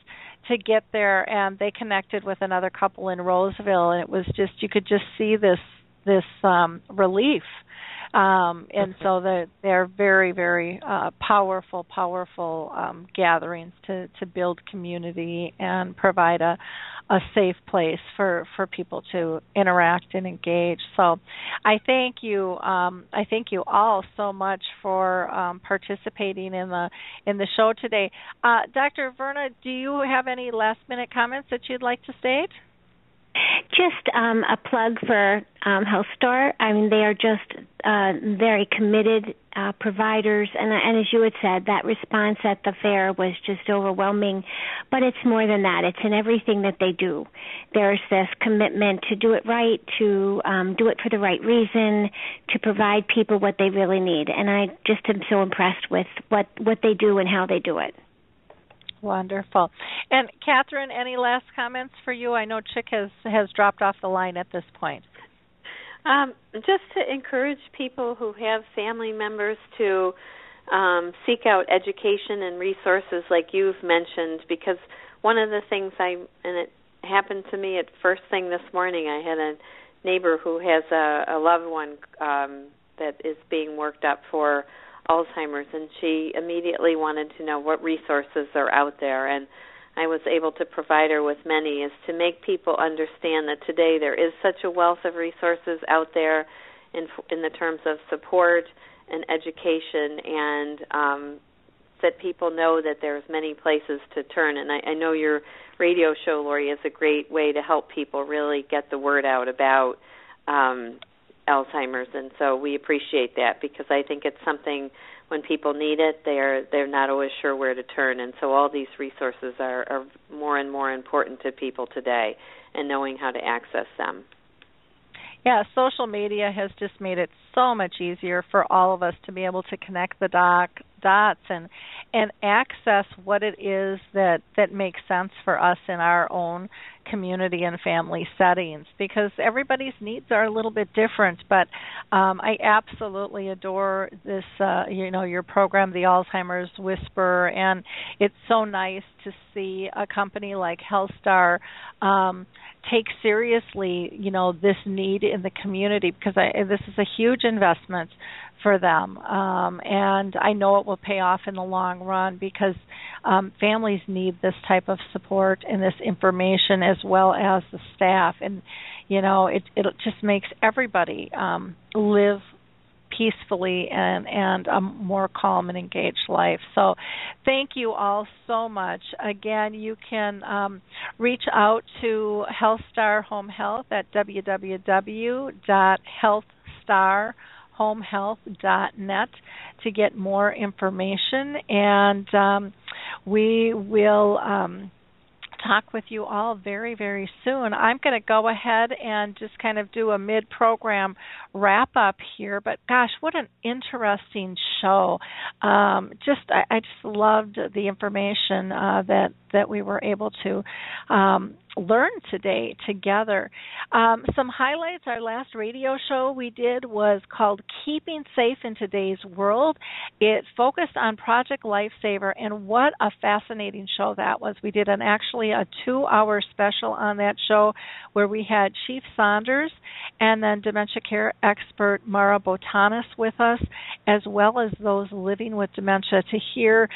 to get there, and they connected with another couple in Roseville, and it was just you could just see this this um, relief um, and so they're, they're very, very uh, powerful, powerful um, gatherings to, to build community and provide a, a safe place for, for people to interact and engage. So, I thank you. Um, I thank you all so much for um, participating in the in the show today. Uh, Dr. Verna, do you have any last minute comments that you'd like to state? Just um, a plug for um, Health. I mean, they are just uh, very committed uh, providers, and, and as you had said, that response at the fair was just overwhelming. But it's more than that. It's in everything that they do. There's this commitment to do it right, to um, do it for the right reason, to provide people what they really need. And I just am so impressed with what what they do and how they do it. Wonderful. And Katherine, any last comments for you? I know Chick has has dropped off the line at this point. Um, just to encourage people who have family members to um, seek out education and resources like you've mentioned, because one of the things I and it happened to me at first thing this morning. I had a neighbor who has a, a loved one um, that is being worked up for Alzheimer's, and she immediately wanted to know what resources are out there. And I was able to provide her with many, is to make people understand that today there is such a wealth of resources out there in in the terms of support and education, and um, that people know that there's many places to turn. And I, I know your radio show, Lori, is a great way to help people really get the word out about um, Alzheimer's, and so we appreciate that because I think it's something when people need it, they're they're not always sure where to turn, and so all these resources are, are more and more important to people today, and knowing how to access them. Yeah, social media has just made it so much easier for all of us to be able to connect the doc, dots and and access what it is that that makes sense for us in our own community and family settings because everybody's needs are a little bit different but um, I absolutely adore this uh, you know your program the Alzheimer's Whisper and it's so nice to see a company like HealthStar um, take seriously you know this need in the community because I, this is a huge investment for them. Um, and I know it will pay off in the long run because um, families need this type of support and this information as well as the staff. And you know, it it just makes everybody um, live peacefully and and a more calm and engaged life. So, thank you all so much. Again, you can um, reach out to HealthStar Home Health at www.healthstar.com homehealth.net to get more information, and um, we will. Um, talk with you all very, very soon. I'm going to go ahead and just kind of do a mid program wrap up here. But gosh, what an interesting show! Um, just I, I, just loved the information uh, that that we were able to um, learn today together. Um, some highlights our last radio show we did was called Keeping Safe in Today's World. It focused on Project Lifesaver, and what a fascinating show that was. We did an actually a two hour special on that show where we had Chief Saunders and then dementia care expert Mara Botonis with us, as well as those living with dementia to hear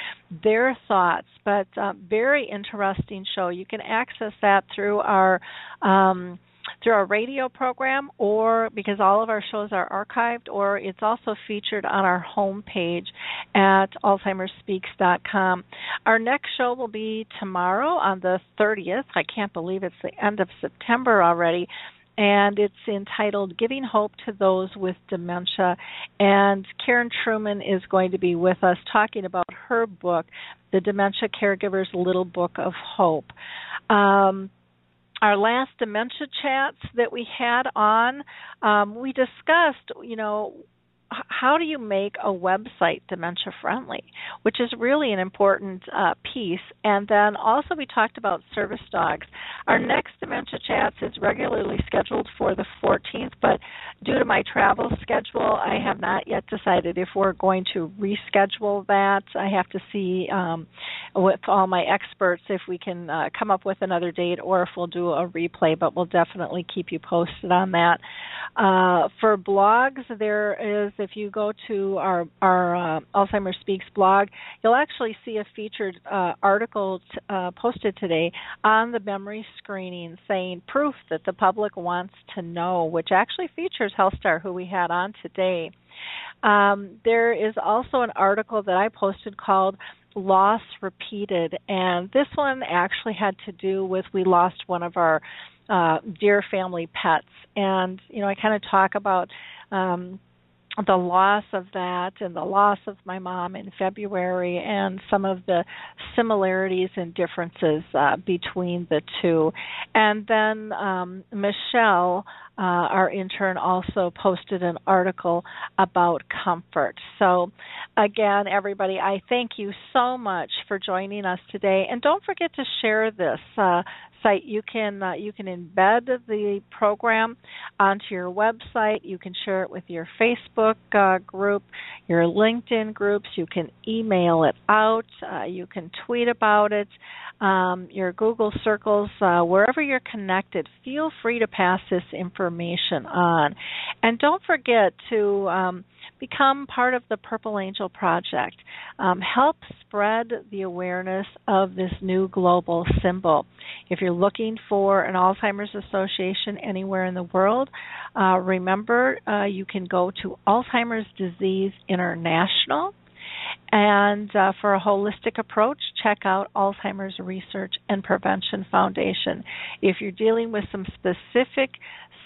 their thoughts. But uh, very interesting show. You can access that through our um, through our radio program or because all of our shows are archived or it's also featured on our homepage at alzheimersspeaks.com. Our next show will be tomorrow on the 30th. I can't believe it's the end of September already and it's entitled Giving Hope to Those with Dementia. And Karen Truman is going to be with us talking about her book, The Dementia Caregiver's Little Book of Hope. Um, our last dementia chats that we had on, um, we discussed, you know, how do you make a website dementia friendly, which is really an important uh, piece. And then also we talked about service dogs. Our next dementia chats is regularly scheduled for the 14th, but due to my travel schedule, I have not yet decided if we're going to reschedule that. I have to see um, with all my experts if we can uh, come up with another date or if we'll do a replay, but we'll definitely keep you posted on that. Uh, for blogs, there is if you go to our our uh, Alzheimer's Speaks blog, you'll actually see a featured uh, article t- uh, posted today on the memory screening, saying proof that the public wants to know, which actually features HealthStar, who we had on today. Um, there is also an article that I posted called loss repeated and this one actually had to do with we lost one of our uh, dear family pets. And you know, I kind of talk about um, the loss of that and the loss of my mom in February and some of the similarities and differences uh, between the two. And then um, Michelle, uh, our intern, also posted an article about comfort. So, again, everybody, I thank you so much for joining us today. And don't forget to share this. Uh, site you can uh, you can embed the program onto your website you can share it with your facebook uh, group your linkedin groups you can email it out uh, you can tweet about it um, your google circles uh, wherever you're connected feel free to pass this information on and don't forget to um, become part of the Purple Angel Project. Um, help spread the awareness of this new global symbol. If you're looking for an Alzheimer's Association anywhere in the world, uh, remember uh, you can go to Alzheimer's Disease International. And uh, for a holistic approach, check out Alzheimer's Research and Prevention Foundation. If you're dealing with some specific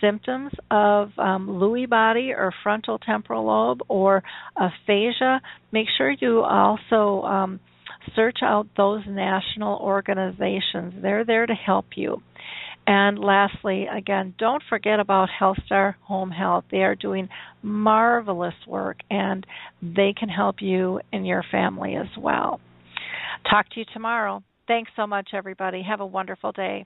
symptoms of um, Lewy body or frontal temporal lobe or aphasia, make sure you also um, search out those national organizations. They're there to help you. And lastly, again, don't forget about HealthStar Home Health. They are doing marvelous work and they can help you and your family as well. Talk to you tomorrow. Thanks so much, everybody. Have a wonderful day.